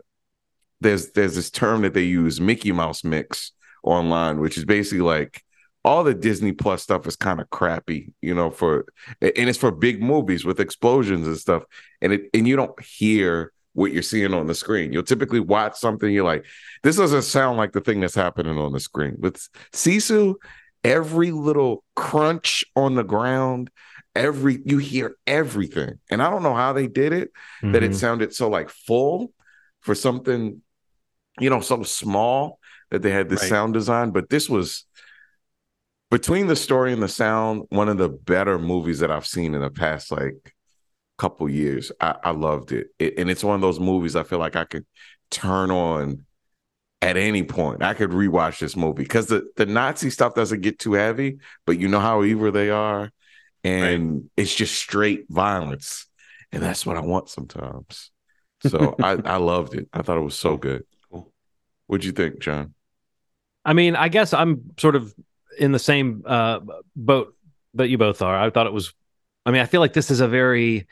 there's there's this term that they use, Mickey Mouse mix online, which is basically like all the Disney Plus stuff is kind of crappy, you know, for and it's for big movies with explosions and stuff. And it and you don't hear what you're seeing on the screen. You'll typically watch something, you're like, this doesn't sound like the thing that's happening on the screen. With Sisu, every little crunch on the ground, every you hear everything. And I don't know how they did it, mm-hmm. that it mm-hmm. sounded so like full for something, you know, so small that they had the right. sound design. But this was between the story and the sound, one of the better movies that I've seen in the past like couple years. I, I loved it. it. and it's one of those movies I feel like I could turn on at any point. I could rewatch this movie because the the Nazi stuff doesn't get too heavy, but you know how evil they are, and right. it's just straight violence, and that's what I want sometimes. So I I loved it. I thought it was so good. Cool. What'd you think, John? I mean, I guess I'm sort of in the same uh, boat that you both are. I thought it was. I mean, I feel like this is a very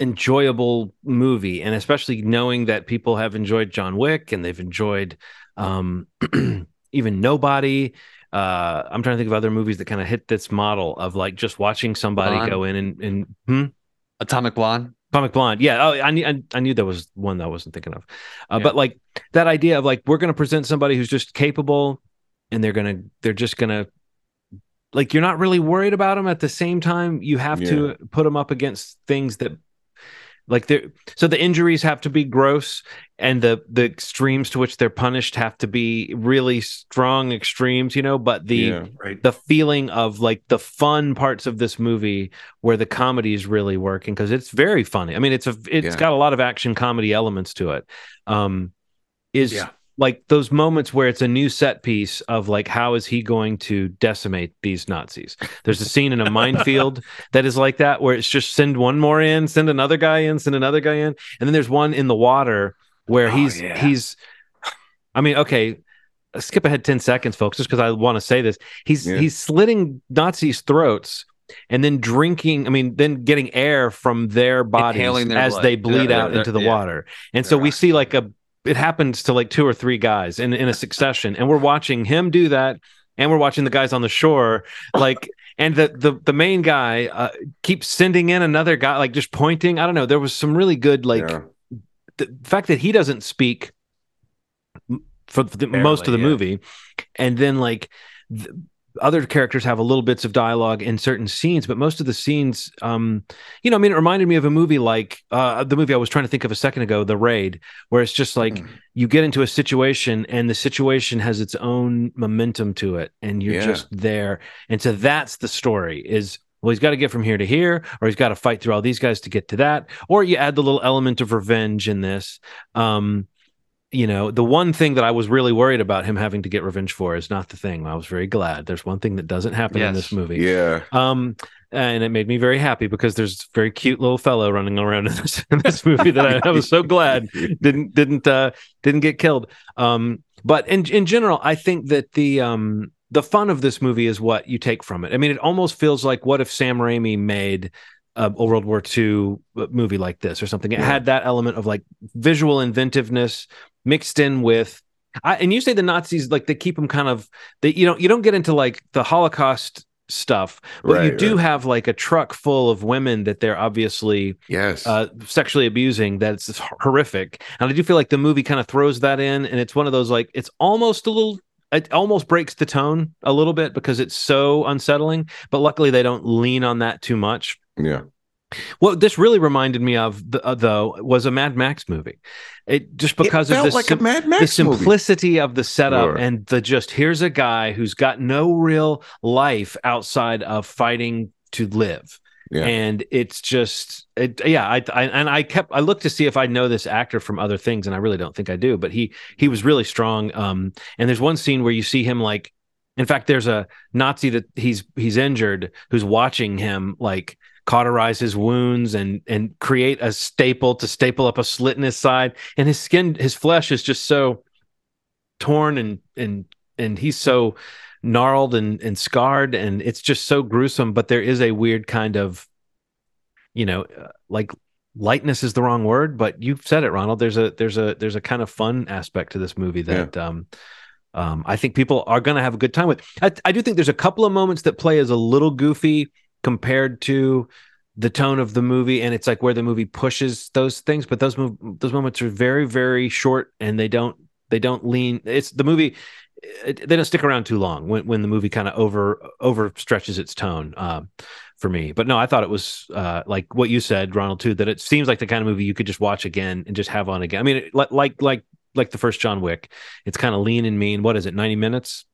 enjoyable movie, and especially knowing that people have enjoyed John Wick and they've enjoyed um, even Nobody. Uh, I'm trying to think of other movies that kind of hit this model of like just watching somebody Blonde. go in and, and hmm? Atomic Blonde. Atomic Blonde. Yeah. Oh, I, knew, I, I knew there was one that I wasn't thinking of. Uh, yeah. But like that idea of like, we're going to present somebody who's just capable and they're gonna they're just gonna like you're not really worried about them at the same time you have yeah. to put them up against things that like they so the injuries have to be gross and the the extremes to which they're punished have to be really strong extremes you know but the yeah, right. the feeling of like the fun parts of this movie where the comedy is really working because it's very funny i mean it's a it's yeah. got a lot of action comedy elements to it um is yeah like those moments where it's a new set piece of like how is he going to decimate these Nazis? There's a scene in a minefield that is like that where it's just send one more in, send another guy in, send another guy in, and then there's one in the water where oh, he's yeah. he's I mean, okay, skip ahead 10 seconds folks just because I want to say this. He's yeah. he's slitting Nazis' throats and then drinking i mean then getting air from their bodies as blood. they bleed yeah, out into the water and so we see like a it happens to like two or three guys in in a succession, and we're watching him do that, and we're watching the guys on the shore like. and the the the main guy uh, keeps sending in another guy, like just pointing. I don't know. There was some really good, like yeah. the fact that he doesn't speak for the, Barely, most of the yeah. movie, and then like th- other characters have a little bits of dialogue in certain scenes, but most of the scenes, um, you know, I mean, it reminded me of a movie like uh, the movie I was trying to think of a second ago, The Raid, where it's just like mm. you get into a situation and the situation has its own momentum to it, and you're yeah. just there. And so that's the story. Is well, he's got to get from here to here, or he's got to fight through all these guys to get to that, or you add the little element of revenge in this. Um, you know, the one thing that I was really worried about him having to get revenge for is not the thing. I was very glad. There's one thing that doesn't happen in this movie. Yeah. Um, and it made me very happy because there's a very cute little fellow running around in this, in this movie that I, I was so glad didn't didn't uh didn't get killed. Um, but in in general, I think that the um the fun of this movie is what you take from it. I mean, it almost feels like what if Sam Raimi made a, a World War II movie like this or something. It Yeah. had that element of like visual inventiveness mixed in with. I, and you say the Nazis like they keep them kind of they you don't you don't get into like the Holocaust stuff, but you do right. have like a truck full of women that they're obviously Yes. uh, sexually abusing that's horrific and i do feel like the movie kind of throws that in and it's one of those like it's almost a little it almost breaks the tone a little bit because it's so unsettling but luckily they don't lean on that too much yeah. What this really reminded me of the, uh, though was a mad max movie it just because it of felt this like sim- a Mad the Max movie. simplicity of the setup Sure. and the just here's a guy who's got no real life outside of fighting to live Yeah. and it's just it, yeah I, I and i kept i looked to see if i know this actor from other things and i really don't think i do but he he was really strong um and there's one scene where you see him like in fact there's a nazi that he's he's injured who's watching him like cauterize his wounds and and create a staple to staple up a slit in his side. And his skin his flesh is just so torn and and and he's so gnarled and and scarred and it's just so gruesome but there is a weird kind of you know uh, like lightness is the wrong word but you've said it Ronald. There's a there's a there's a kind of fun aspect to this movie that um um I think people are going to have a good time with. I, I do think there's a couple of moments that play as a little goofy compared to the tone of the movie and it's like where the movie pushes those things but those mov- those moments are very very short and they don't they don't lean it's the movie it, they don't stick around too long when, when the movie kind of over over stretches its tone um, for me. But no i thought it was uh, like what you said ronald too that it seems like the kind of movie you could just watch again and just have on again. I mean it, like like like like the first john wick it's kind of lean and mean. What is it 90 minutes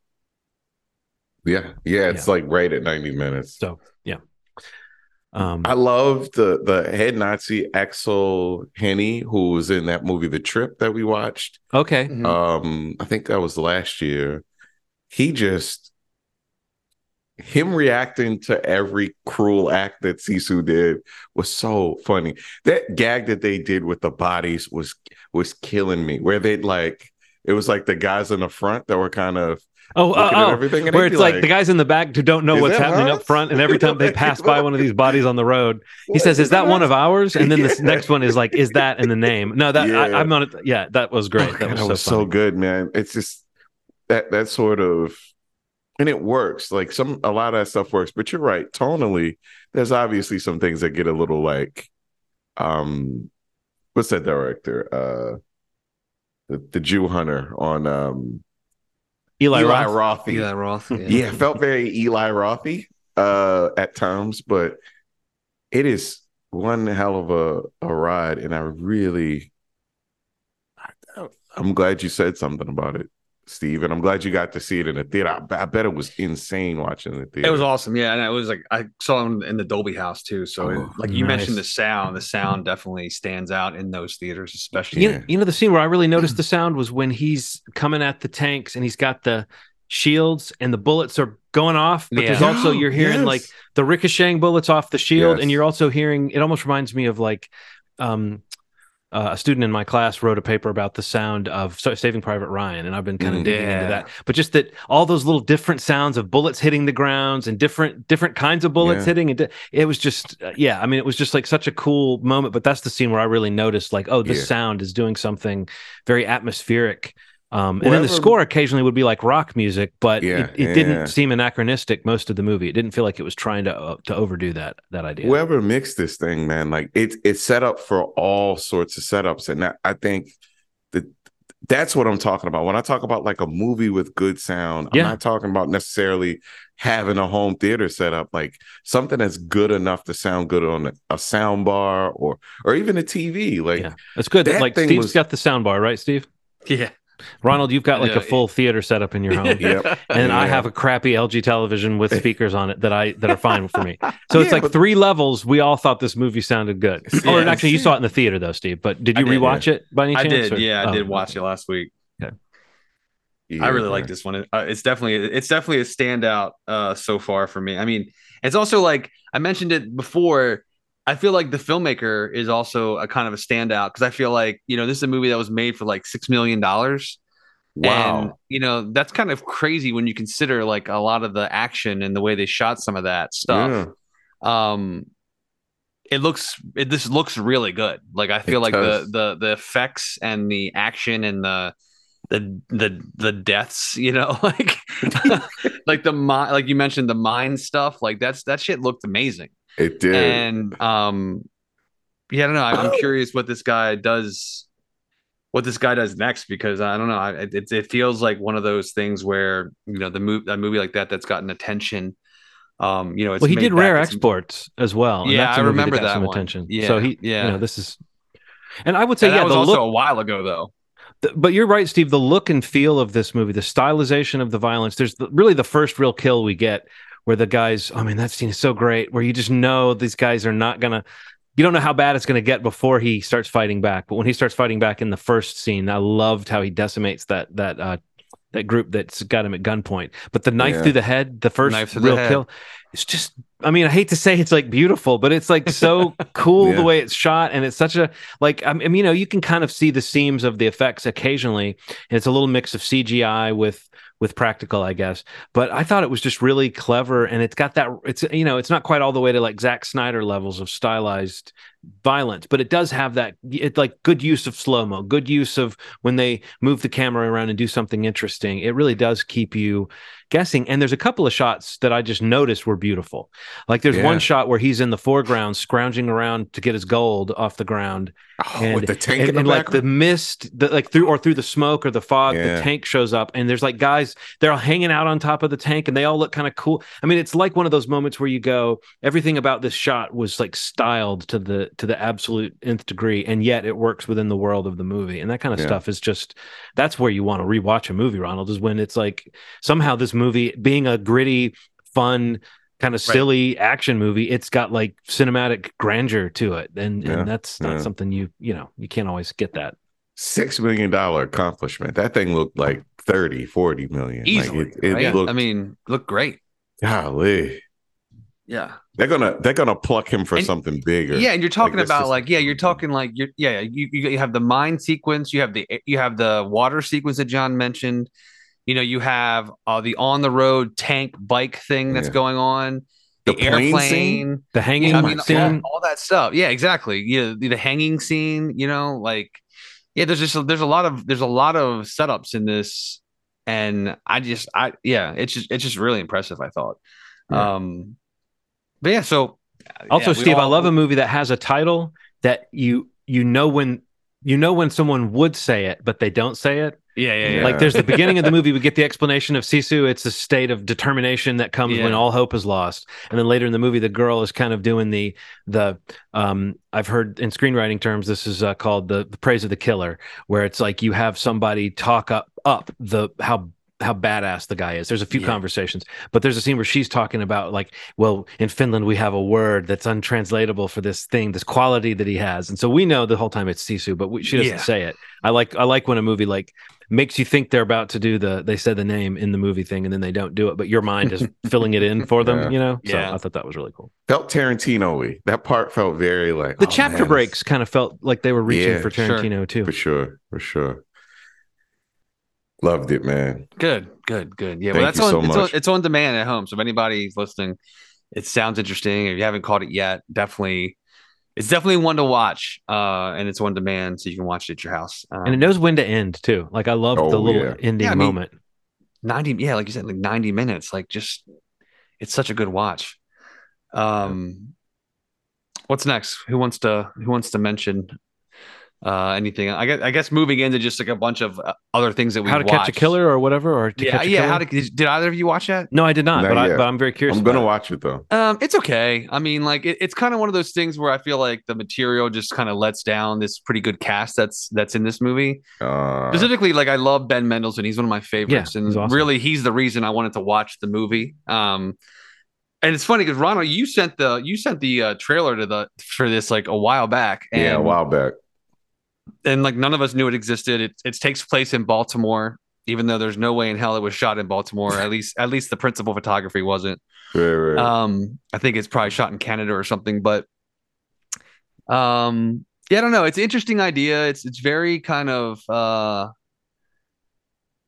yeah. Yeah. It's like right at 90 minutes. so yeah um I love the the head Nazi Aksel Hennie, who was in that movie The Trip that we watched. okay Mhm. Um, I think that was last year. He just him reacting to every cruel act that Sisu did was so funny. That gag that they did with the bodies was was killing me. Where they'd like it was like the guys in the front that were kind of oh looking oh, everything, where it's be like, the guys in the back who don't know what's happening up front and every time they pass by one of these bodies on the road he says is that one of ours and then this Yeah. next one is like is that in the name no that I, Yeah. i'm not yeah that was great Oh, that was, so, was so good, man. It's just that that sort of and it works. Like some a lot of that stuff works, but you're right. Tonally, there's obviously some things that get a little like um what's that director? Uh the, the Jew hunter on um eli, Eli roth Rothy. Eli Roth. Yeah, it felt very Eli Rothy uh at times, but it is one hell of a, a ride, and I really I, I'm glad you said something about it, Steve, and I'm glad you got to see it in the theater. I, I bet it was insane watching the theater. It was awesome, yeah, and it was like I saw him in the Dolby House too. So, it- Oh, like you nice. mentioned, the sound, the sound definitely stands out in those theaters, especially. you, Yeah. know, you know the scene where i really noticed the sound was when he's coming at the tanks and he's got the shields and the bullets are going off but there's also you're hearing Yes. like the ricocheting bullets off the shield Yes. and you're also hearing it almost reminds me of like um uh, a student in my class wrote a paper about the sound of Saving Private Ryan, and I've been kind of Mm. digging into that. But just that all those little different sounds of bullets hitting the grounds and different different kinds of bullets Yeah. hitting, and it was just uh, yeah. I mean, it was just like such a cool moment. But that's the scene where I really noticed like, oh, this Yeah. sound is doing something very atmospheric. Um, and then the score occasionally would be like rock music, but Yeah, it, it yeah. didn't seem anachronistic most of the movie. It didn't feel like it was trying to uh, to overdo that that idea. Whoever mixed this thing, man, like it's it's set up for all sorts of setups, and that, I think that that's what I'm talking about when I talk about like a movie with good sound. Yeah. I'm not talking about necessarily having a home theater set up, like something that's good enough to sound good on a, a sound bar or or even a TV. Like yeah, that's good. that like thing Steve's was- got the sound bar, right, Steve? yeah. Ronald, you've got like Yeah. a full theater setup in your home. Yep. And I have a crappy LG television with speakers on it that I that are fine for me. So it's Yeah, like but- three levels. We all thought this movie sounded good. Or actually, you saw it in the theater though, Steve. But did you did, rewatch it by any I chance? did. or- Yeah, I Oh, did watch it last week. Yeah, I really man. like this one. Uh, it's definitely it's definitely a standout uh, so far for me. I mean, it's also like I mentioned it before. I feel like the filmmaker is also a kind of a standout because I feel like you know this is a movie that was made for like six million dollars. Wow. And, you know that's kind of crazy when you consider like a lot of the action and the way they shot some of that stuff. Yeah. Um, it looks it this looks really good. Like I feel It like the does. the the effects and the action and the the the the deaths, you know, like like the like you mentioned the mine stuff. Like that's that shit looked amazing. It did. And um, yeah, I don't know. I- I'm curious what this guy does. What this guy does next because I don't know. I, it it feels like one of those things where you know the movie a movie like that that's gotten attention. Um, you know, it's Well, he did rare its- exports as well. and Yeah, that's a I remember got that some one. attention. Yeah, so he, yeah. you know, this is, and I would say, And yeah, that was the also look, a while ago though. Th- but you're right, Steve. The look and feel of this movie, the stylization of the violence. There's the, really the first real kill we get, where the guys. I mean, that scene is so great. Where you just know these guys are not gonna. You don't know how bad it's going to get before he starts fighting back. But when he starts fighting back in the first scene, I loved how he decimates that that uh, that group that's got him at gunpoint. But the knife Yeah. through the head, the first Knife through the real head. kill, it's just. I mean, I hate to say it's like beautiful, but it's like so cool Yeah. the way it's shot, and it's such a like. I mean, you know, you can kind of see the seams of the effects occasionally, and it's a little mix of CGI with with practical, I guess. But I thought it was just really clever, and it's got that. It's you know, it's not quite all the way to like Zack Snyder levels of stylized violence, but it does have that. It like good use of slow mo, good use of when they move the camera around and do something interesting. It really does keep you guessing. And there's a couple of shots that I just noticed were beautiful. Like there's Yeah. one shot where he's in the foreground scrounging around to get his gold off the ground Oh, with the tank and, in the and, like the mist, the, like through or through the smoke or the fog, Yeah. the tank shows up, and there's like guys they're all hanging out on top of the tank, and they all look kind of cool. I mean, it's like one of those moments where you go, everything about this shot was like styled to the to the absolute nth degree, and yet it works within the world of the movie, and that kind of Yeah. stuff is just that's where you want to rewatch a movie, Ronald, is when it's like somehow this movie being a gritty, fun. Kind of Right. silly action movie. It's got like cinematic grandeur to it, and Yeah, and that's not yeah. something you you know you can't always get that. six million dollar accomplishment. That thing looked like 30, 40 million. Easily, Like it, it right? looked, I mean, look great. golly. Yeah. They're gonna they're gonna pluck him for And- something bigger. Yeah, and you're talking that's about just- like yeah, you're talking like you're yeah, you you you have the mine sequence, you have the you have the water sequence that John mentioned. You know, you have uh, the on the road tank bike thing that's Yeah. going on, The the, airplane. scene? The hanging Yeah, I mean, scene. all, all that stuff. Yeah, exactly. Yeah, the, the hanging scene. You know, like yeah, there's just there's a lot of there's a lot of setups in this, and I just I yeah, it's just it's just really impressive. I thought. Yeah. Um, but yeah, so Also, yeah, we Steve, I love a movie that has a title that you you know when you know when someone would say it, but they don't say it. Yeah, yeah, yeah. Like there's the beginning of the movie, we get the explanation of Sisu. It's a state of determination that comes when all hope is lost. And then later in the movie, the girl is kind of doing the the um I've heard in screenwriting terms, this is uh, called the, the praise of the killer, where it's like you have somebody talk up up the how how badass the guy is. There's a few Yeah. conversations, but there's a scene where she's talking about like, well, in Finland we have a word that's untranslatable for this thing, this quality that he has, and so we know the whole time it's Sisu, but we, she doesn't Yeah. say it. I like I like when a movie like makes you think they're about to do the they said the name in the movie thing and then they don't do it, but your mind is filling it in for them, Yeah. you know. So Yeah. I thought that was really cool. Felt Tarantino-y. That part felt very like The oh, chapter man, breaks kind of felt like they were reaching Yeah, for sure. Tarantino too. for sure, for sure. Loved it, man. Good, good, good. Yeah, Thank well, that's you on, so it's on it's on demand at home. So if anybody's listening, it sounds interesting. If you haven't caught it yet, definitely, it's definitely one to watch. Uh, and it's on demand, so you can watch it at your house. Um, And it knows when to end too. Like I love Oh, the little yeah. ending Yeah, I mean- moment. ninety, yeah, like you said, like ninety minutes. Like just, it's such a good watch. Um, what's next? Who wants to Who wants to mention uh, anything. I guess I guess moving into just like a bunch of uh, other things that we watched How to Catch a Killer or whatever, or to Yeah, catch a yeah. How to did, did either of you watch that? No, I did not, Not but, I, yet. but I'm very curious. I'm gonna about watch it though. Um, it's okay. I mean, like it, it's kind of one of those things where I feel like the material just kind of lets down this pretty good cast that's that's in this movie. Uh, Specifically, like I love Ben Mendelsohn. He's one of my favorites, and he's awesome. really, he's the reason I wanted to watch the movie. Um, and it's funny because Ronald, you sent the you sent the uh, trailer to the for this like a while back, and, yeah, a while back. And like none of us knew it existed. It it takes place in Baltimore, even though there's no way in hell it was shot in Baltimore. at least at least the principal photography wasn't. Right, right. Um, I think it's probably shot in Canada or something, but um, yeah, I don't know. It's an interesting idea. It's it's very kind of uh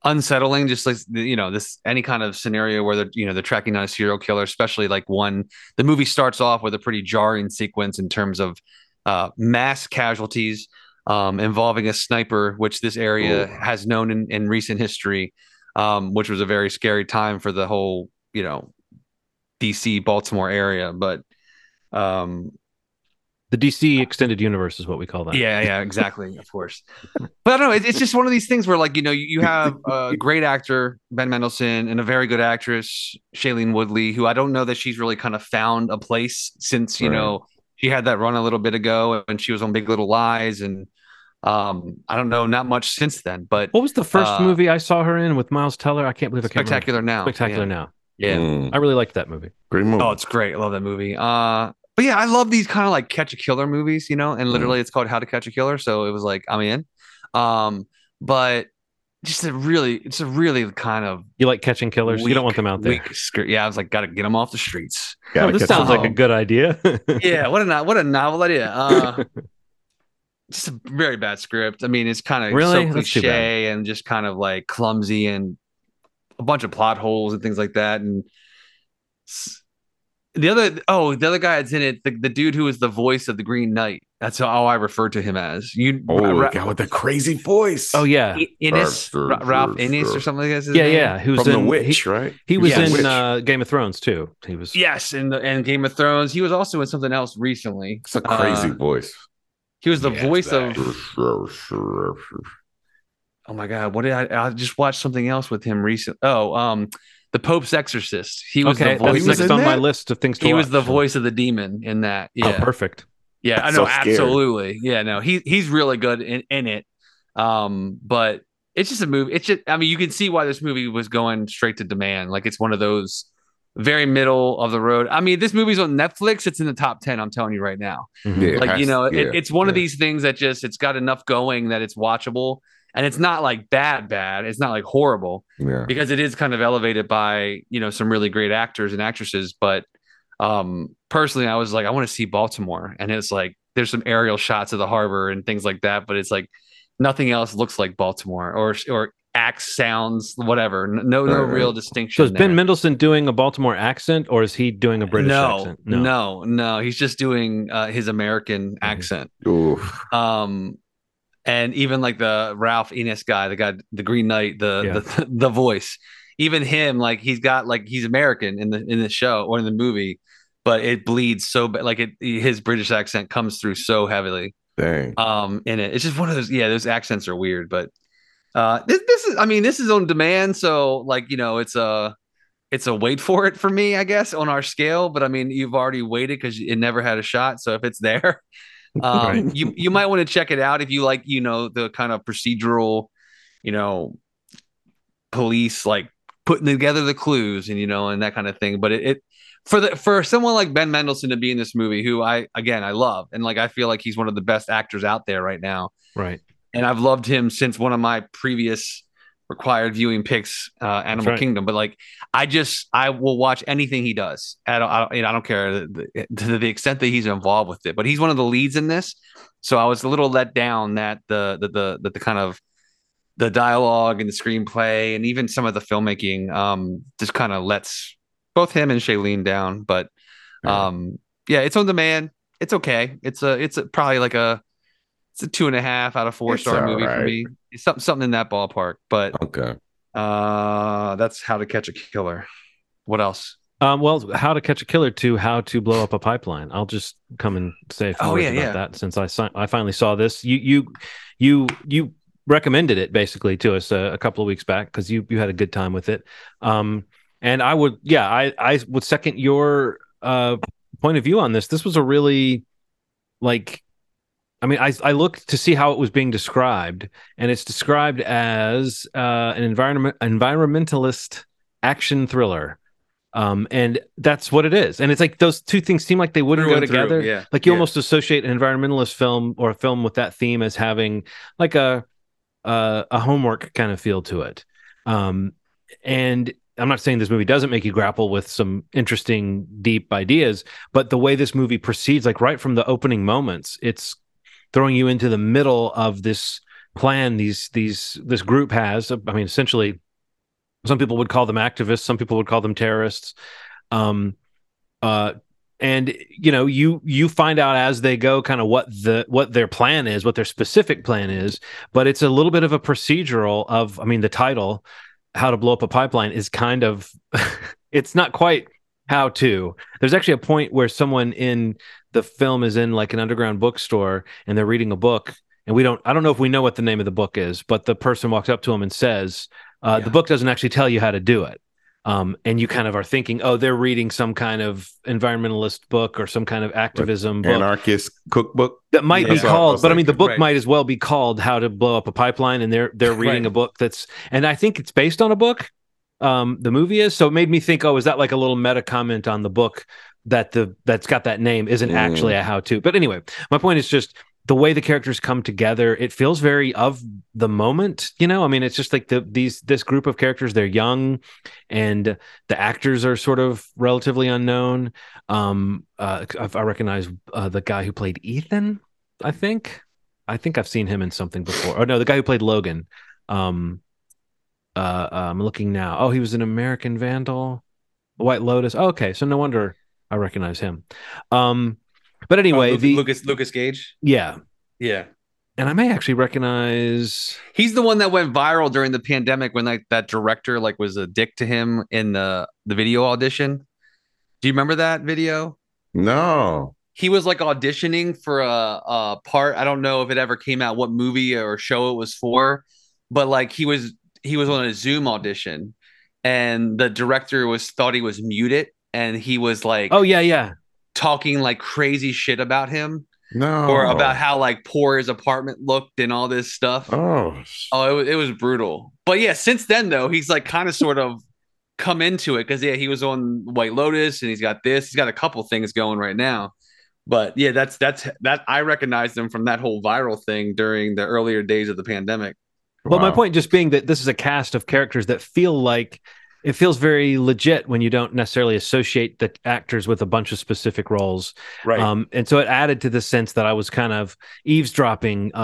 unsettling, just like you know, this any kind of scenario where they're you know they're tracking down a serial killer, especially like one. The movie starts off with a pretty jarring sequence in terms of uh mass casualties um involving a sniper, which this area Ooh. has known in, in recent history, um, which was a very scary time for the whole, you know, DC Baltimore area, but um The DC extended universe is what we call that. yeah, yeah, exactly, of course. But I don't know, it, it's just one of these things where like, you know, you, have a great actor, Ben Mendelsohn, and a very good actress, Shailene Woodley, who I don't know that she's really kind of found a place since, you Right. know, she had that run a little bit ago and she was on Big Little Lies and um I don't know, not much since then, but What was the first Uh, movie I saw her in with Miles Teller? I can't believe I can't Spectacular Now. remember. Spectacular yeah. Now. Yeah. Mm, I really liked that movie. great movie. Oh, it's great. I love that movie. Uh, but yeah, I love these kind of like catch a killer movies, you know, and literally it's called How to Catch a Killer. So it was like, I'm in. Um, but just a really, it's a really kind of You like catching killers? you don't want them out there. weak script. Yeah, I was like, gotta get them off the streets. Gotta Oh, this sounds them like a good idea. yeah, what a what a novel idea. Uh, just a very bad script. I mean, it's kind of Really? so cliche and just kind of like clumsy and a bunch of plot holes and things like that. And the other, oh, the other guy that's in it, the, the dude who was the voice of the Green Knight. That's how I refer to him as. You, Oh, Ra- the guy with the crazy voice. oh yeah, I- Innes, Sure, Ra- Ralph sure, Innes or something like that. yeah, yeah. Who's from the witch, He, right? he was Yeah, in uh, Game of Thrones too. He was. Yes, in the and Game of Thrones. He was also in something else recently. It's a crazy Uh, voice. he was the Yeah, voice it's of Oh my god, what did I? I just watched something else with him recently. Oh, um, the Pope's Exorcist. He was okay, the voice. that's He was next in on my list of things to he watch. was the voice of the demon in that. Oh, Yeah, perfect. Yeah, I know, so absolutely. Yeah, no, he he's really good in in it. Um, but it's just a movie. It's just, I mean, you can see why this movie was going straight to demand. Like it's one of those very middle of the road. I mean, this movie's on Netflix. It's in the top ten. I'm telling you right now. Mhm. Yeah. It like you know, yeah, it, it's one of these things that just it's got enough going that it's watchable, and it's not like bad, bad. It's not like horrible Yeah. because it is kind of elevated by you know some really great actors and actresses but um personally i was like i want to see baltimore and it's like there's some aerial shots of the harbor and things like that but it's like nothing else looks like baltimore or or acts sounds whatever no no Right, right. real So distinction is Ben. Mendelsohn doing a Baltimore accent, or is he doing a British no, accent? no no no. he's just doing uh, his american accent Oof. um and even like the Ralph Ineson guy, the guy, the Green Knight, the Yeah. the, the voice, even him, like he's got like he's American in the in the show or in the movie, but it bleeds so bad. Like it, his British accent comes through so heavily Dang. um in it. It's just one of those. Yeah, those accents are weird, but uh, this this is. I mean, this is on demand, so like you know, it's a it's a wait for it for me, I guess, on our scale. But I mean, you've already waited because it never had a shot. So if it's there, um, Right. you you might want to check it out if you like, you know, the kind of procedural, you know, police like putting together the clues and you know and that kind of thing. But it, it for the for someone like Ben Mendelsohn to be in this movie, who I again I love and like I feel like he's one of the best actors out there right now Right. and I've loved him since one of my previous required viewing picks, uh, Animal right. Kingdom. But like, I just I will watch anything he does. I don't, I don't, you know, I don't care the- the- to the extent that he's involved with it. But he's one of the leads in this, so I was a little let down that the the the the, the kind of the dialogue and the screenplay and even some of the filmmaking um just kind of lets both him and Shailene down. But Yeah. um yeah, it's on demand. It's okay. It's a it's a, probably like a it's a two and a half out of four It's star movie for me. It's something something in that ballpark. But Okay. uh that's how to catch a killer. What else? Um, well, how to catch a killer to how to blow up a pipeline. I'll just come and say a few Oh, words yeah, about yeah. that since I si- I finally saw this. You you you you recommended it basically to us a, a couple of weeks back because you you had a good time with it. Um, and I would yeah I I would second your uh point of view on this. This was a really like I mean, I I looked to see how it was being described, and it's described as uh, an environment environmentalist action thriller. Um, and that's what it is. And it's like those two things seem like they wouldn't Through go and through, together. yeah, Like you yeah. almost associate an environmentalist film or a film with that theme as having like a uh, a homework kind of feel to it. Um, and I'm not saying this movie doesn't make you grapple with some interesting, deep ideas, but the way this movie proceeds, like right from the opening moments, it's throwing you into the middle of this plan. These these this group has. I mean, essentially, some people would call them activists, some people would call them terrorists. Um, uh, and you know, you you find out as they go, kind of what the what their plan is, what their specific plan is. But it's a little bit of a procedural of. I mean, the title how to blow up a pipeline is kind of it's not quite how to there's actually a point where someone in the film is in like an underground bookstore and they're reading a book and we don't i don't know if we know what the name of the book is but the person walks up to him and says uh, Yeah. the book doesn't actually tell you how to do it um, and you kind of are thinking oh they're reading some kind of environmentalist book or some kind of activism book Anarchist cookbook. that might be Yeah. I called was but i mean the book Right. might as well be called how to blow up a pipeline and they're they're reading Right. a book that's and i think it's based on a book um the movie is so it made me think oh is that like a little meta comment on the book that the that's got that name isn't Mm. actually a how to but anyway my point is just the way the characters come together it feels very of the moment you know? I mean it's just like the these this group of characters they're young and the actors are sort of relatively unknown. Um uh i, recognize uh, the guy who played ethan i think. I think i've seen him in something before. Oh no the guy who played logan. Um uh i'm looking now. Oh he was an american vandal. White lotus. Oh, okay so no wonder i recognize him. Um but anyway Oh, Lu- the Lucas Lucas Gage. yeah Yeah. and i may actually recognize He's the one that went viral during the pandemic when like that director like was a dick to him in the the video audition. Do you remember that video? No. He was like auditioning for a, a part. I don't know if it ever came out what movie or show it was for, but like he was he was on a Zoom audition and the director was thought he was muted and he was like oh yeah yeah talking like crazy shit about him No. or about how like poor his apartment looked and all this stuff. Oh. Oh, it was, it was brutal. But yeah, since then though, he's like kind of sort of come into it because yeah, he was on White Lotus and he's got this. He's got a couple things going right now. But yeah, that's that's that I recognized him from that whole viral thing during the earlier days of the pandemic. Well, my point just being that this is a cast of characters that feel like it feels very legit when you don't necessarily associate the actors with a bunch of specific roles. Right. Um, and so it added to the sense that I was kind of eavesdropping, uh,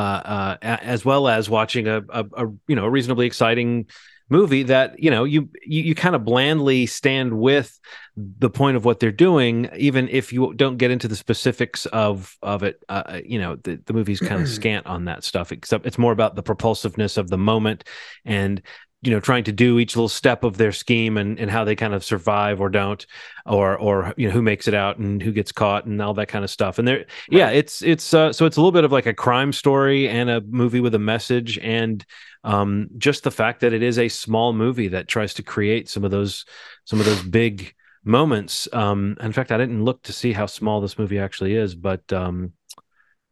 uh, as well as watching a, a, a you know a reasonably exciting movie that you know you you, you kind of blandly stand with the point of what they're doing, even if you don't get into the specifics of of it. Uh, you know, the, the movie's kind of scant on that stuff. Except it's more about the propulsiveness of the moment and you know trying to do each little step of their scheme and, and how they kind of survive or don't or or you know who makes it out and who gets caught and all that kind of stuff. And there yeah it's it's uh, so it's a little bit of like a crime story and a movie with a message and um just the fact that it is a small movie that tries to create some of those some of those big moments. Um in fact i didn't look to see how small this movie actually is but um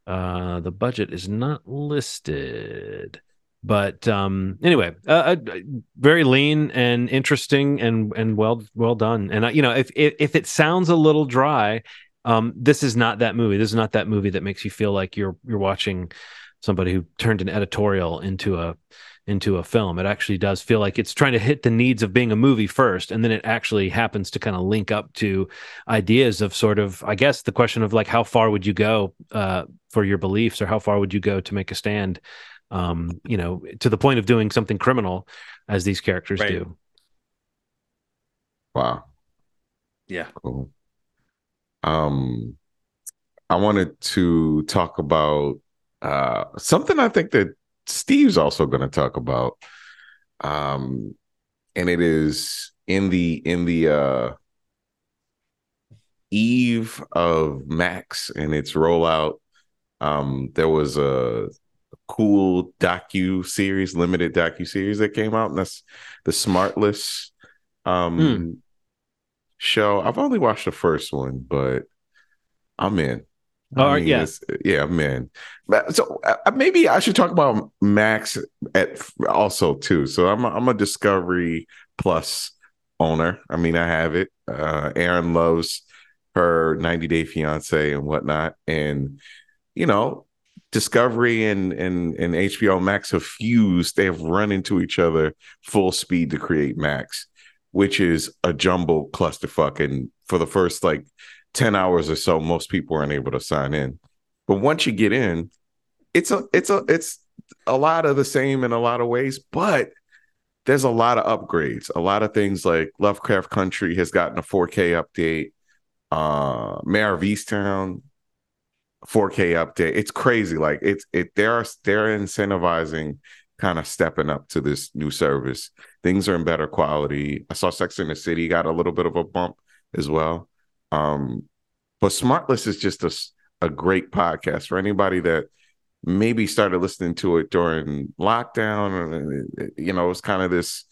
uh the budget is not listed but um anyway uh, uh, very lean and interesting and and well well done. And you know if, if if it sounds a little dry um this is not that movie. This is not that movie that makes you feel like you're you're watching somebody who turned an editorial into a into a film. It actually does feel like it's trying to hit the needs of being a movie first and then it actually happens to kind of link up to ideas of sort of i guess the question of like how far would you go uh for your beliefs or how far would you go to make a stand um you know to the point of doing something criminal as these characters Right. do Wow. Yeah. Cool. Um, I wanted to talk about uh something I think that Steve's also going to talk about. Um, and it is in the in the uh eve of Max and its rollout, um, there was a cool docu series, limited docu series that came out, and that's the Smartless um Hmm. show. I've only watched the first one, but I'm in. All right, yeah. it's- yeah, I'm in. So uh, maybe I should talk about Max at also too. So I'm a, I'm a Discovery Plus owner. I mean, I have it. Uh, Aaron loves her 90 Day Fiance and whatnot, and you know, Discovery and and and HBO Max have fused. They have run into each other full speed to create Max, which is a jumble clusterfuck. And for the first like 10 hours or so, most people aren't able to sign in. But once you get in, it's a it's a it's a lot of the same in a lot of ways, but there's a lot of upgrades. A lot of things like Lovecraft Country has gotten a 4K update. Uh Mare of Easttown 4K update. It's crazy. Like it's it they're they're incentivizing kind of stepping up to this new service. Things are in better quality. I saw Sex in the City got a little bit of a bump as well. Um, but Smartless is just a, a great podcast for anybody that maybe started listening to it during lockdown. uh, You know, it was kind of this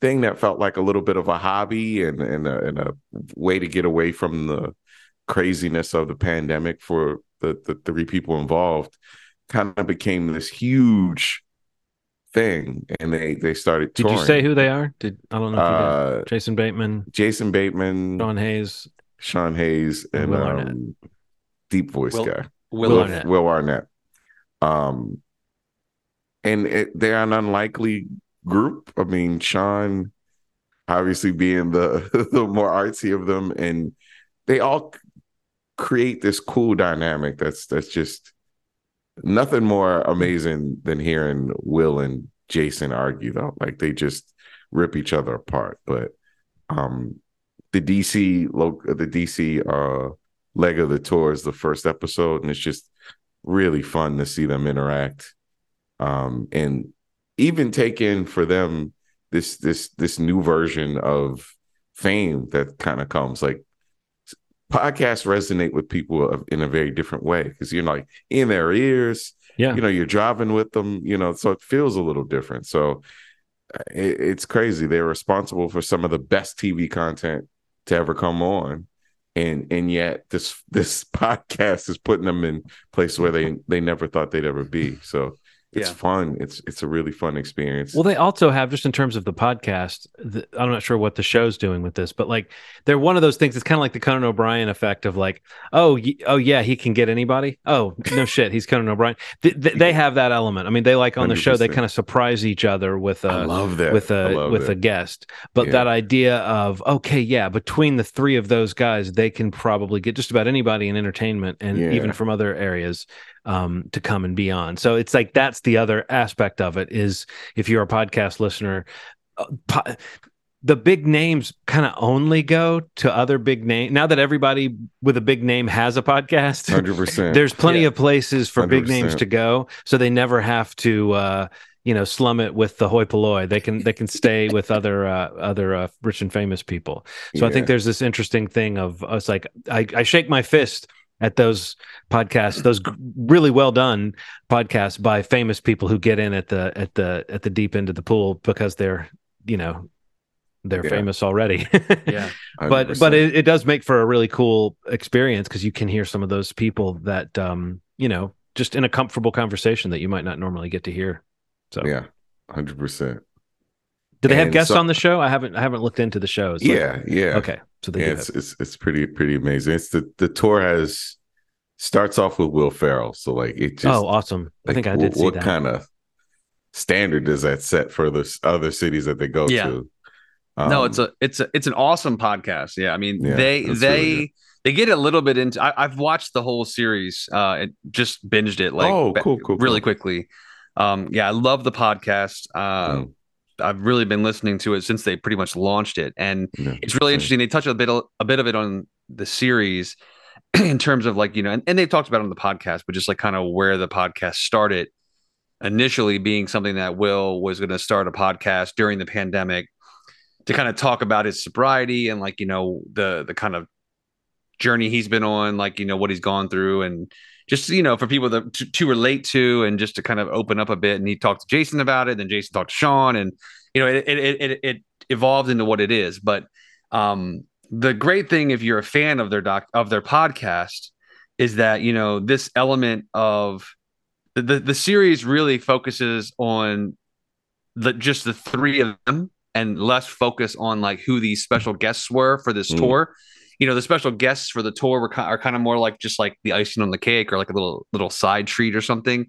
thing that felt like a little bit of a hobby and, and, a, and a way to get away from the craziness of the pandemic for the, the three people involved kind of became this huge thing and they they started Did you say who they are? Did I don't know if you did. uh Jason Bateman, Jason Bateman Sean Hayes. Sean Hayes And and, Will um, deep voice Will- guy Will Will Will, Arnett. Will Arnett. Um, and it, they're an unlikely group. I mean, Sean, obviously being the the more artsy of them, and they all c- create this cool dynamic. That's that's just nothing more amazing than hearing Will and Jason argue. Though, like they just rip each other apart. But um, the DC the DC uh leg of the tour is the first episode, and it's just really fun to see them interact. Um, and even take in for them this this this new version of fame that kind of comes like podcasts resonate with people of- in a very different way because you're like in their ears Yeah. you know you're driving with them you know so it feels a little different. So uh, it, it's crazy. They're responsible for some of the best tv content to ever come on and and yet this this podcast is putting them in places where they they never thought they'd ever be. So it's Yeah. fun it's it's a really fun experience Well, they also have just in terms of the podcast. The, I'm not sure what the show's doing with this, but like they're one of those things. It's kind of like the Conan O'Brien effect of like, oh, y- oh yeah, he can get anybody. Oh no, shit, he's Conan O'Brien. Th- th- they have that element. I mean, they like on the show they kind of surprise each other with i a love that with I a with a guest. But Yeah. that idea of okay, yeah, between the three of those guys, they can probably get just about anybody in entertainment and Yeah. even from other areas um, to come and be on. So it's like that's the other aspect of it is if you're a podcast listener, uh, po- the big names kind of only go to other big name. Now that everybody with a big name has a podcast, 100% there's plenty Yeah. of places for big names to go, so they never have to. Uh, you know, slum it with the hoi polloi. They can they can stay with other uh, other uh, rich and famous people. So I think there's this interesting thing of us like I, I shake my fist at those podcasts, those really well done podcasts by famous people who get in at the at the at the deep end of the pool because they're you know they're Yeah. famous already. Yeah. but but 100%. it, it does make for a really cool experience because you can hear some of those people that um you know just in a comfortable conversation that you might not normally get to hear. So yeah 100% do they have And guests so- on the show? I haven't I haven't looked into the shows. Like- yeah yeah okay. So they yeah, it's, have, it's it's pretty pretty amazing. It's the the tour has starts off with Will Ferrell, so like it just oh awesome. I think I wh- did see what kind of standard does that set for the other cities that they go Yeah. to? no, Um, it's a it's a it's an awesome podcast. Yeah, I mean Yeah, they they really they get a little bit into. I, I've watched the whole series. Uh, and just binged it like Oh, cool, cool, really cool. quickly. Um, yeah, I love the podcast. Uh, Mm. I've really been listening to it since they pretty much launched it, and yeah, it's really interesting. They touch a bit a bit of it on the series in terms of like you know, and, and they've talked about it on the podcast, but just like kind of where the podcast started initially being something that Will was going to start a podcast during the pandemic to kind of talk about his sobriety and like you know the the kind of journey he's been on, like you know what he's gone through, and just you know for people to, to, to relate to, and just to kind of open up a bit. And he talked to Jason about it, then Jason talked to Sean, and you know it it it, it evolved into what it is. But um, the great thing, if you're a fan of their doc of their podcast, is that you know this element of the, the, series really focuses on the just the three of them and less focus on like who these special guests were for this mm. tour. You know, the special guests for the tour were are kind of more like just like the icing on the cake or like a little little side treat or something.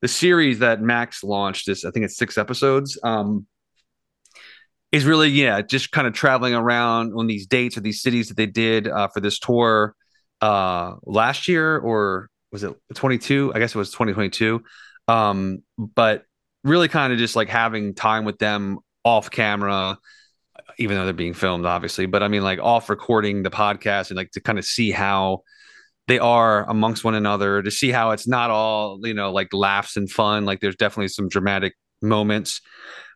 The series that Max launched is I think it's six episodes. Um, is really yeah just kind of traveling around on these dates or these cities that they did uh, for this tour uh, last year or was it 22 i guess it was 2022 um, but really kind of just like having time with them off camera even though they're being filmed obviously but i mean like off recording the podcast and like to kind of see how they are amongst one another to see how it's not all you know like laughs and fun like there's definitely some dramatic moments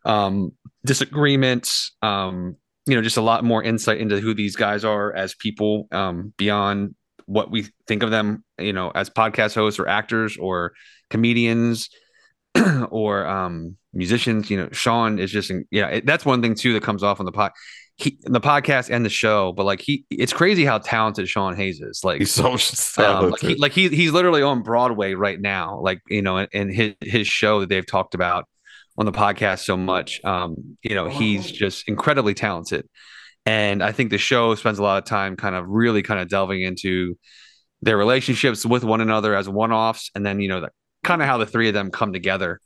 um disagreements um you know just a lot more insight into who these guys are as people um beyond what we think of them you know as podcast hosts or actors or comedians or um musicians you know sean is just yeah it, that's one thing too that comes off on the pod he, the podcast and the show, but like he, it's crazy how talented Sean Hayes is. Like he's so talented. Um, like, he, like he, he's literally on Broadway right now. Like you know, and his his show that they've talked about on the podcast so much. Um, you know, he's just incredibly talented. And I think the show spends a lot of time kind of really kind of delving into their relationships with one another as one-offs, and then you know the, kind of how the three of them come together.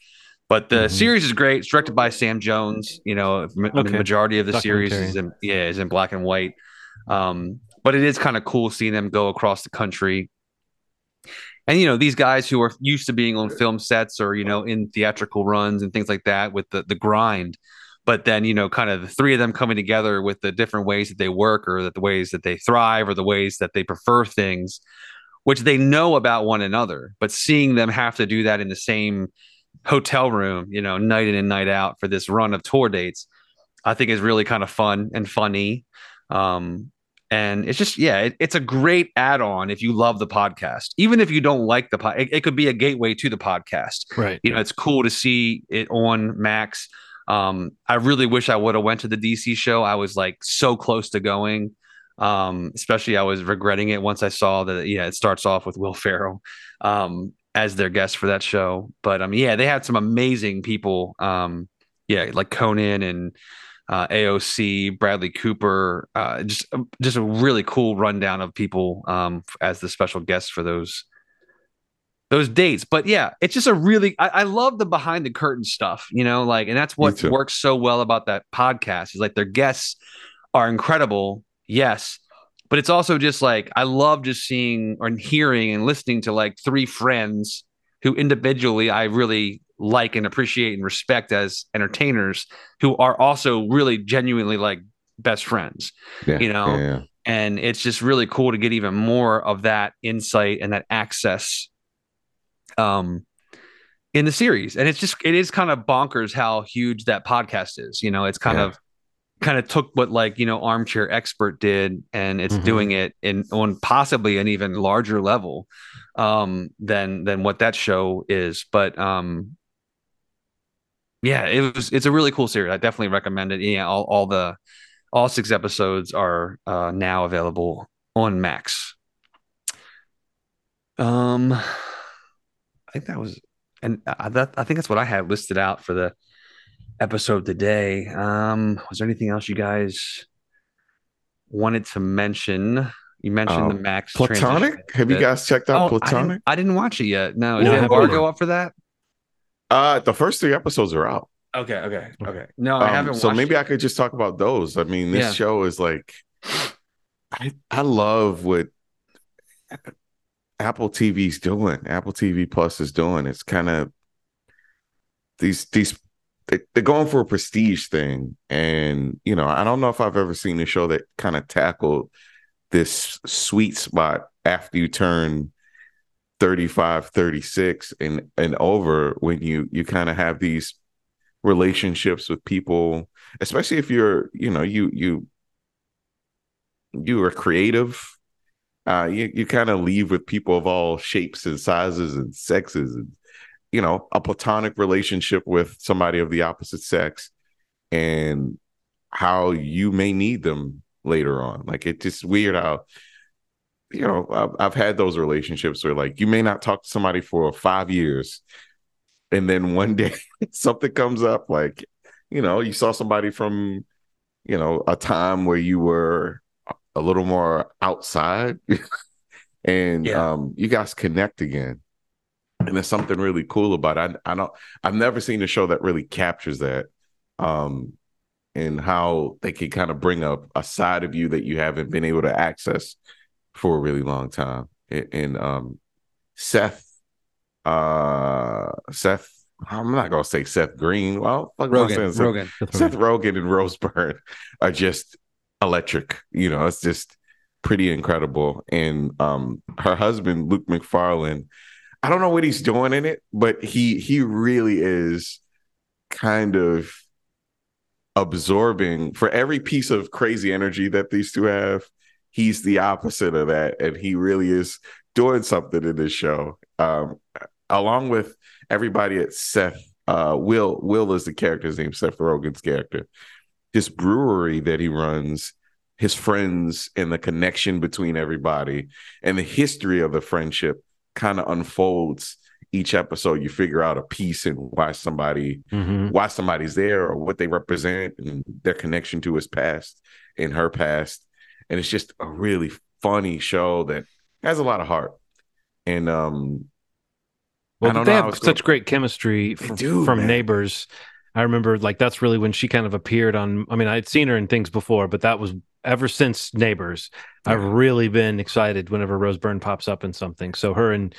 But the mm-hmm. series is great. It's directed by Sam Jones. You know, okay. the majority of the series is in, yeah is in black and white. Um, but it is kind of cool seeing them go across the country. And you know, these guys who are used to being on film sets or you know in theatrical runs and things like that with the the grind but then you know kind of the three of them coming together with the different ways that they work or that the ways that they thrive or the ways that they prefer things which they know about one another but seeing them have to do that in the same hotel room you know night in and night out for this run of tour dates i think is really kind of fun and funny. Um, and it's just yeah it, it's a great add-on if you love the podcast. Even if you don't like the pod it, it could be a gateway to the podcast. Right. You know it's cool to see it on max. Um, I really wish I would have went to the DC show. I was like so close to going. Um, especially I was regretting it once I saw that yeah, it starts off with Will Ferrell. Um, as their guest for that show. But um yeah, they had some amazing people. Um, yeah, like Conan and uh, AOC, Bradley Cooper, uh, just just a really cool rundown of people um, as the special guests for those those dates. But yeah, it's just a really I, I, love the behind the curtain stuff, you know, like and that's what works so well about that podcast is like their guests are incredible, yes. But it's also just like I love just seeing or hearing and listening to like three friends who individually I really like and appreciate and respect as entertainers who are also really genuinely like best friends. Yeah, you know? Yeah, yeah. And it's just really cool to get even more of that insight and that access um in the series and it's just it is kind of bonkers how huge that podcast is you know it's kind of kind of took what like you know armchair expert did and it's mm-hmm. doing it in on possibly an even larger level um than than what that show is. But um yeah it was it's a really cool series. I definitely recommend it. Yeah all, all the all six episodes are uh now available on max. Um I think that was, and I, that, I think that's what I had listed out for the episode today. Um, was there anything else you guys wanted to mention? You mentioned um, the Max Platonic. Have you guys checked out oh, Platonic? I didn't, I didn't, watch it yet. No, is no, embargo up for that? Uh, the first three episodes are out. Okay, okay, okay. No, I um, haven't. So maybe it. I could just talk about those. I mean, this yeah. show is like, I I love what Apple TV's doing, Apple TV Plus is doing. It's kind of these these they, are going for a prestige thing, and you know I don't know if I've ever seen a show that kind of tackled this sweet spot after you turn 35 36 and and over when you you kind of have these relationships with people especially if you're you know you you you are creative. Uh, you you kind of leave with people of all shapes and sizes and sexes, and you know, a platonic relationship with somebody of the opposite sex, and how you may need them later on. Like it's just weird how you know I've, I've had those relationships where like you may not talk to somebody for five years and then one day something comes up like you know you saw somebody from you know a time where you were a little more outside and Yeah. um you guys connect again and there's something really cool about it I, I don't i've never seen a show that really captures that um and how they can kind of bring up a side of you that you haven't been able to access for a really long time and, and um seth uh Seth I'm not gonna say Seth Green. Well, fuck am I Rogen. Seth, Rogen. Seth Rogen and Rose Byrne are just electric. You know, it's just pretty incredible. And um her husband, Luke Macfarlane, I don't know what he's doing in it, but he he really is kind of absorbing for every piece of crazy energy that these two have. He's the opposite of that, and he really is doing something in this show. Um, along with everybody at Seth, uh, Will Will is the character's name, Seth Rogen's character. This brewery that he runs, his friends, and the connection between everybody, and the history of the friendship kind of unfolds each episode. You figure out a piece and why somebody Mhm. why somebody's there or what they represent and their connection to his past and her past. And it's just a really funny show that has a lot of heart. And um Well, they have such gonna- great chemistry from, do, from. Neighbors. I remember like that's really when she kind of appeared on. I mean, I'd seen her in things before, but that was ever since Neighbors. I've really been excited whenever Rose Byrne pops up in something. So her and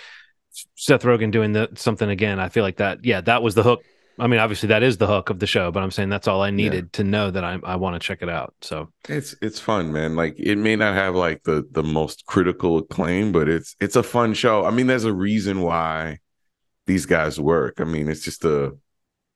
Seth Rogen doing that something again, I feel like that. Yeah, that was the hook. I mean, obviously that is the hook of the show, but I'm saying that's all I needed to know that I I want to check it out. So it's it's fun, man. Like it may not have like the the most critical acclaim, but it's it's a fun show. I mean, there's a reason why these guys work. I mean, it's just a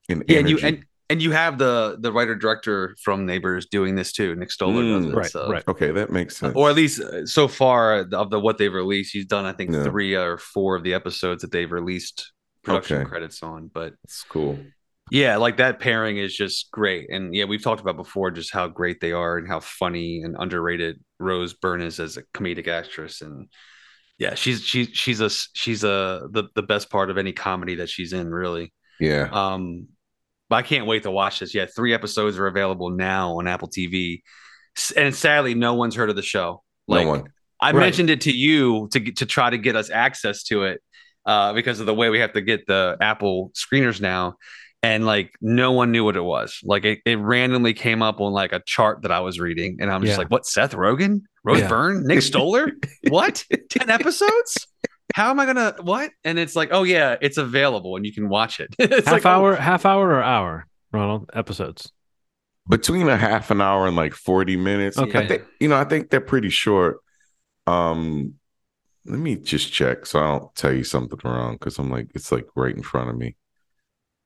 an Yeah, and you and and you have the the writer director from Neighbors doing this too. Nick Stoller Mm. does it, right, so- right. okay, that makes sense. or at least uh, so far of the what they've released. He's done, I think, Yeah. three or four of the episodes that they've released production Okay. credits on. But it's cool. yeah, like that pairing is just great. And yeah, we've talked about before just how great they are and how funny and underrated Rose Byrne is as a comedic actress. And yeah, she's she's she's a she's a the the best part of any comedy that she's in, really. Yeah. Um, but I can't wait to watch this. Yeah, three episodes are available now on Apple TV, and sadly, no one's heard of the show. Like, no one. I Right. mentioned it to you to to try to get us access to it, uh, because of the way we have to get the Apple screeners now, and like no one knew what it was. Like it, it randomly came up on like a chart that I was reading, and I'm just Yeah. like, "What? Seth Rogen, Rose Yeah. Byrne, Nick Stoller? what? Ten episodes?" How am I gonna what? And it's like, oh yeah, it's available and you can watch it. it's half like, oh, hour, half hour or hour, Ronald episodes. between a half an hour and like 40 minutes. Okay. I think you know, I think they're pretty short. Um let me just check so I don't tell you something wrong because I'm like it's like right in front of me.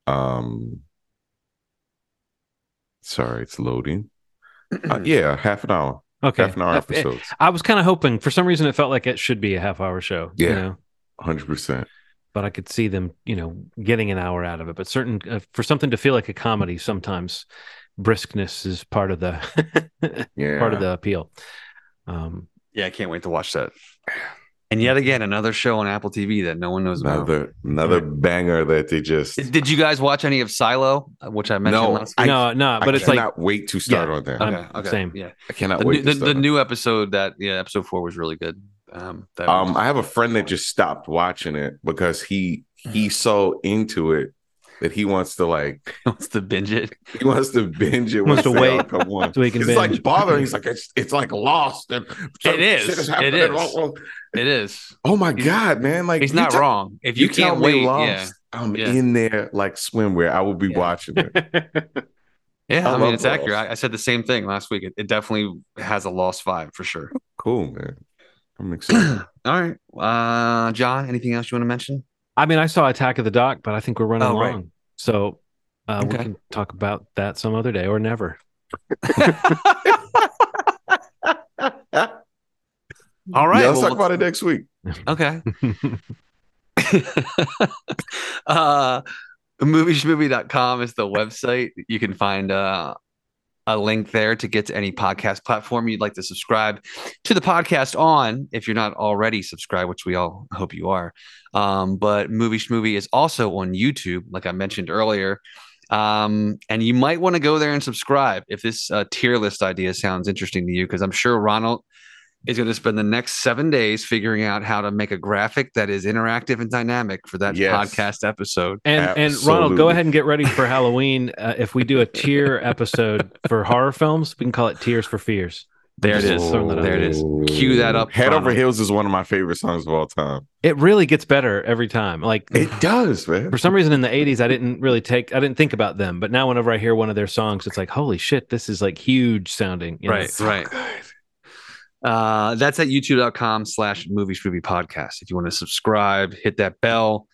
Um sorry, it's loading. Uh, yeah, half an hour. Okay, Half an hour Uh, episodes. I was kind of hoping for some reason it felt like it should be a half hour show. you Yeah. know? hundred percent. but I could see them, you know, getting an hour out of it. But certain uh, for something to feel like a comedy, sometimes briskness is part of the Yeah. part of the appeal. Um, Yeah, I can't wait to watch that. And yet again, another show on Apple TV that no one knows about. another another banger that they just Did did you guys watch any of Silo, uh, which I mentioned No, last I- week? no, no, but I it's like I cannot wait to start Yeah. on that. I'm- okay, okay, same. Yeah, I cannot the, wait new, to the, start the on new episode that yeah, episode four was really good. Um, that Um, was- I have a friend that just stopped watching it because he he's so into it that he wants to like wants to binge it. he wants to binge it Wants to wait come on. so he can It's binge. like bothering. He's like it's it's like lost and It is. shit It is. It is. Oh my He's- god, man! Like He's not tell- wrong. If you, tell can't wait, lost, yeah, I'm Yeah. in there like swimwear. I will be Yeah. watching it. yeah. I I, mean, it's accurate. Lost. I, I said the same thing last week. It, it definitely has a lost vibe for sure. cool, man. I'm excited. All right, uh, John. Anything else you want to mention? I mean, I saw Attack of the Dock, but I think we're running Oh, right. so uh, we can talk about that some other day or never. All right. Yeah, let's well, talk about it next week. Okay. uh movieshmovie.com is the website. You can find uh a link there to get to any podcast platform you'd like to subscribe to the podcast on if you're not already subscribed, which we all hope you are. Um, but Movie Schmovie is also on YouTube, like I mentioned earlier. Um, and you might want to go there and subscribe if this uh, tier list idea sounds interesting to you, because I'm sure Ronald is going to spend the next seven days figuring out how to make a graphic that is interactive and dynamic for that Yes. podcast episode. And and Ronald, go ahead and get ready for Halloween. Uh, if we do a tier episode for horror films, we can call it Tears for Fears. There it is. Just is. throwing that out There it is. Cue that up. Head over Ronald. heels is one of my favorite songs of all time. It really gets better every time. Like It does, man. for some reason in the 80s I didn't really take I didn't think about them, but now whenever I hear one of their songs it's like holy shit, this is like huge sounding. you know? Right, right. Uh, that's at youtube.com slash movies movie podcast. If you want to subscribe, hit that bell.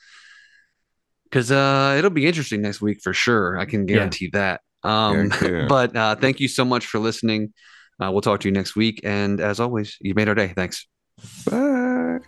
Cause uh it'll be interesting next week for sure. I can guarantee that. Um yeah. but uh thank you so much for listening. Uh, we'll talk to you next week. And as always, you made our day. Thanks. Bye.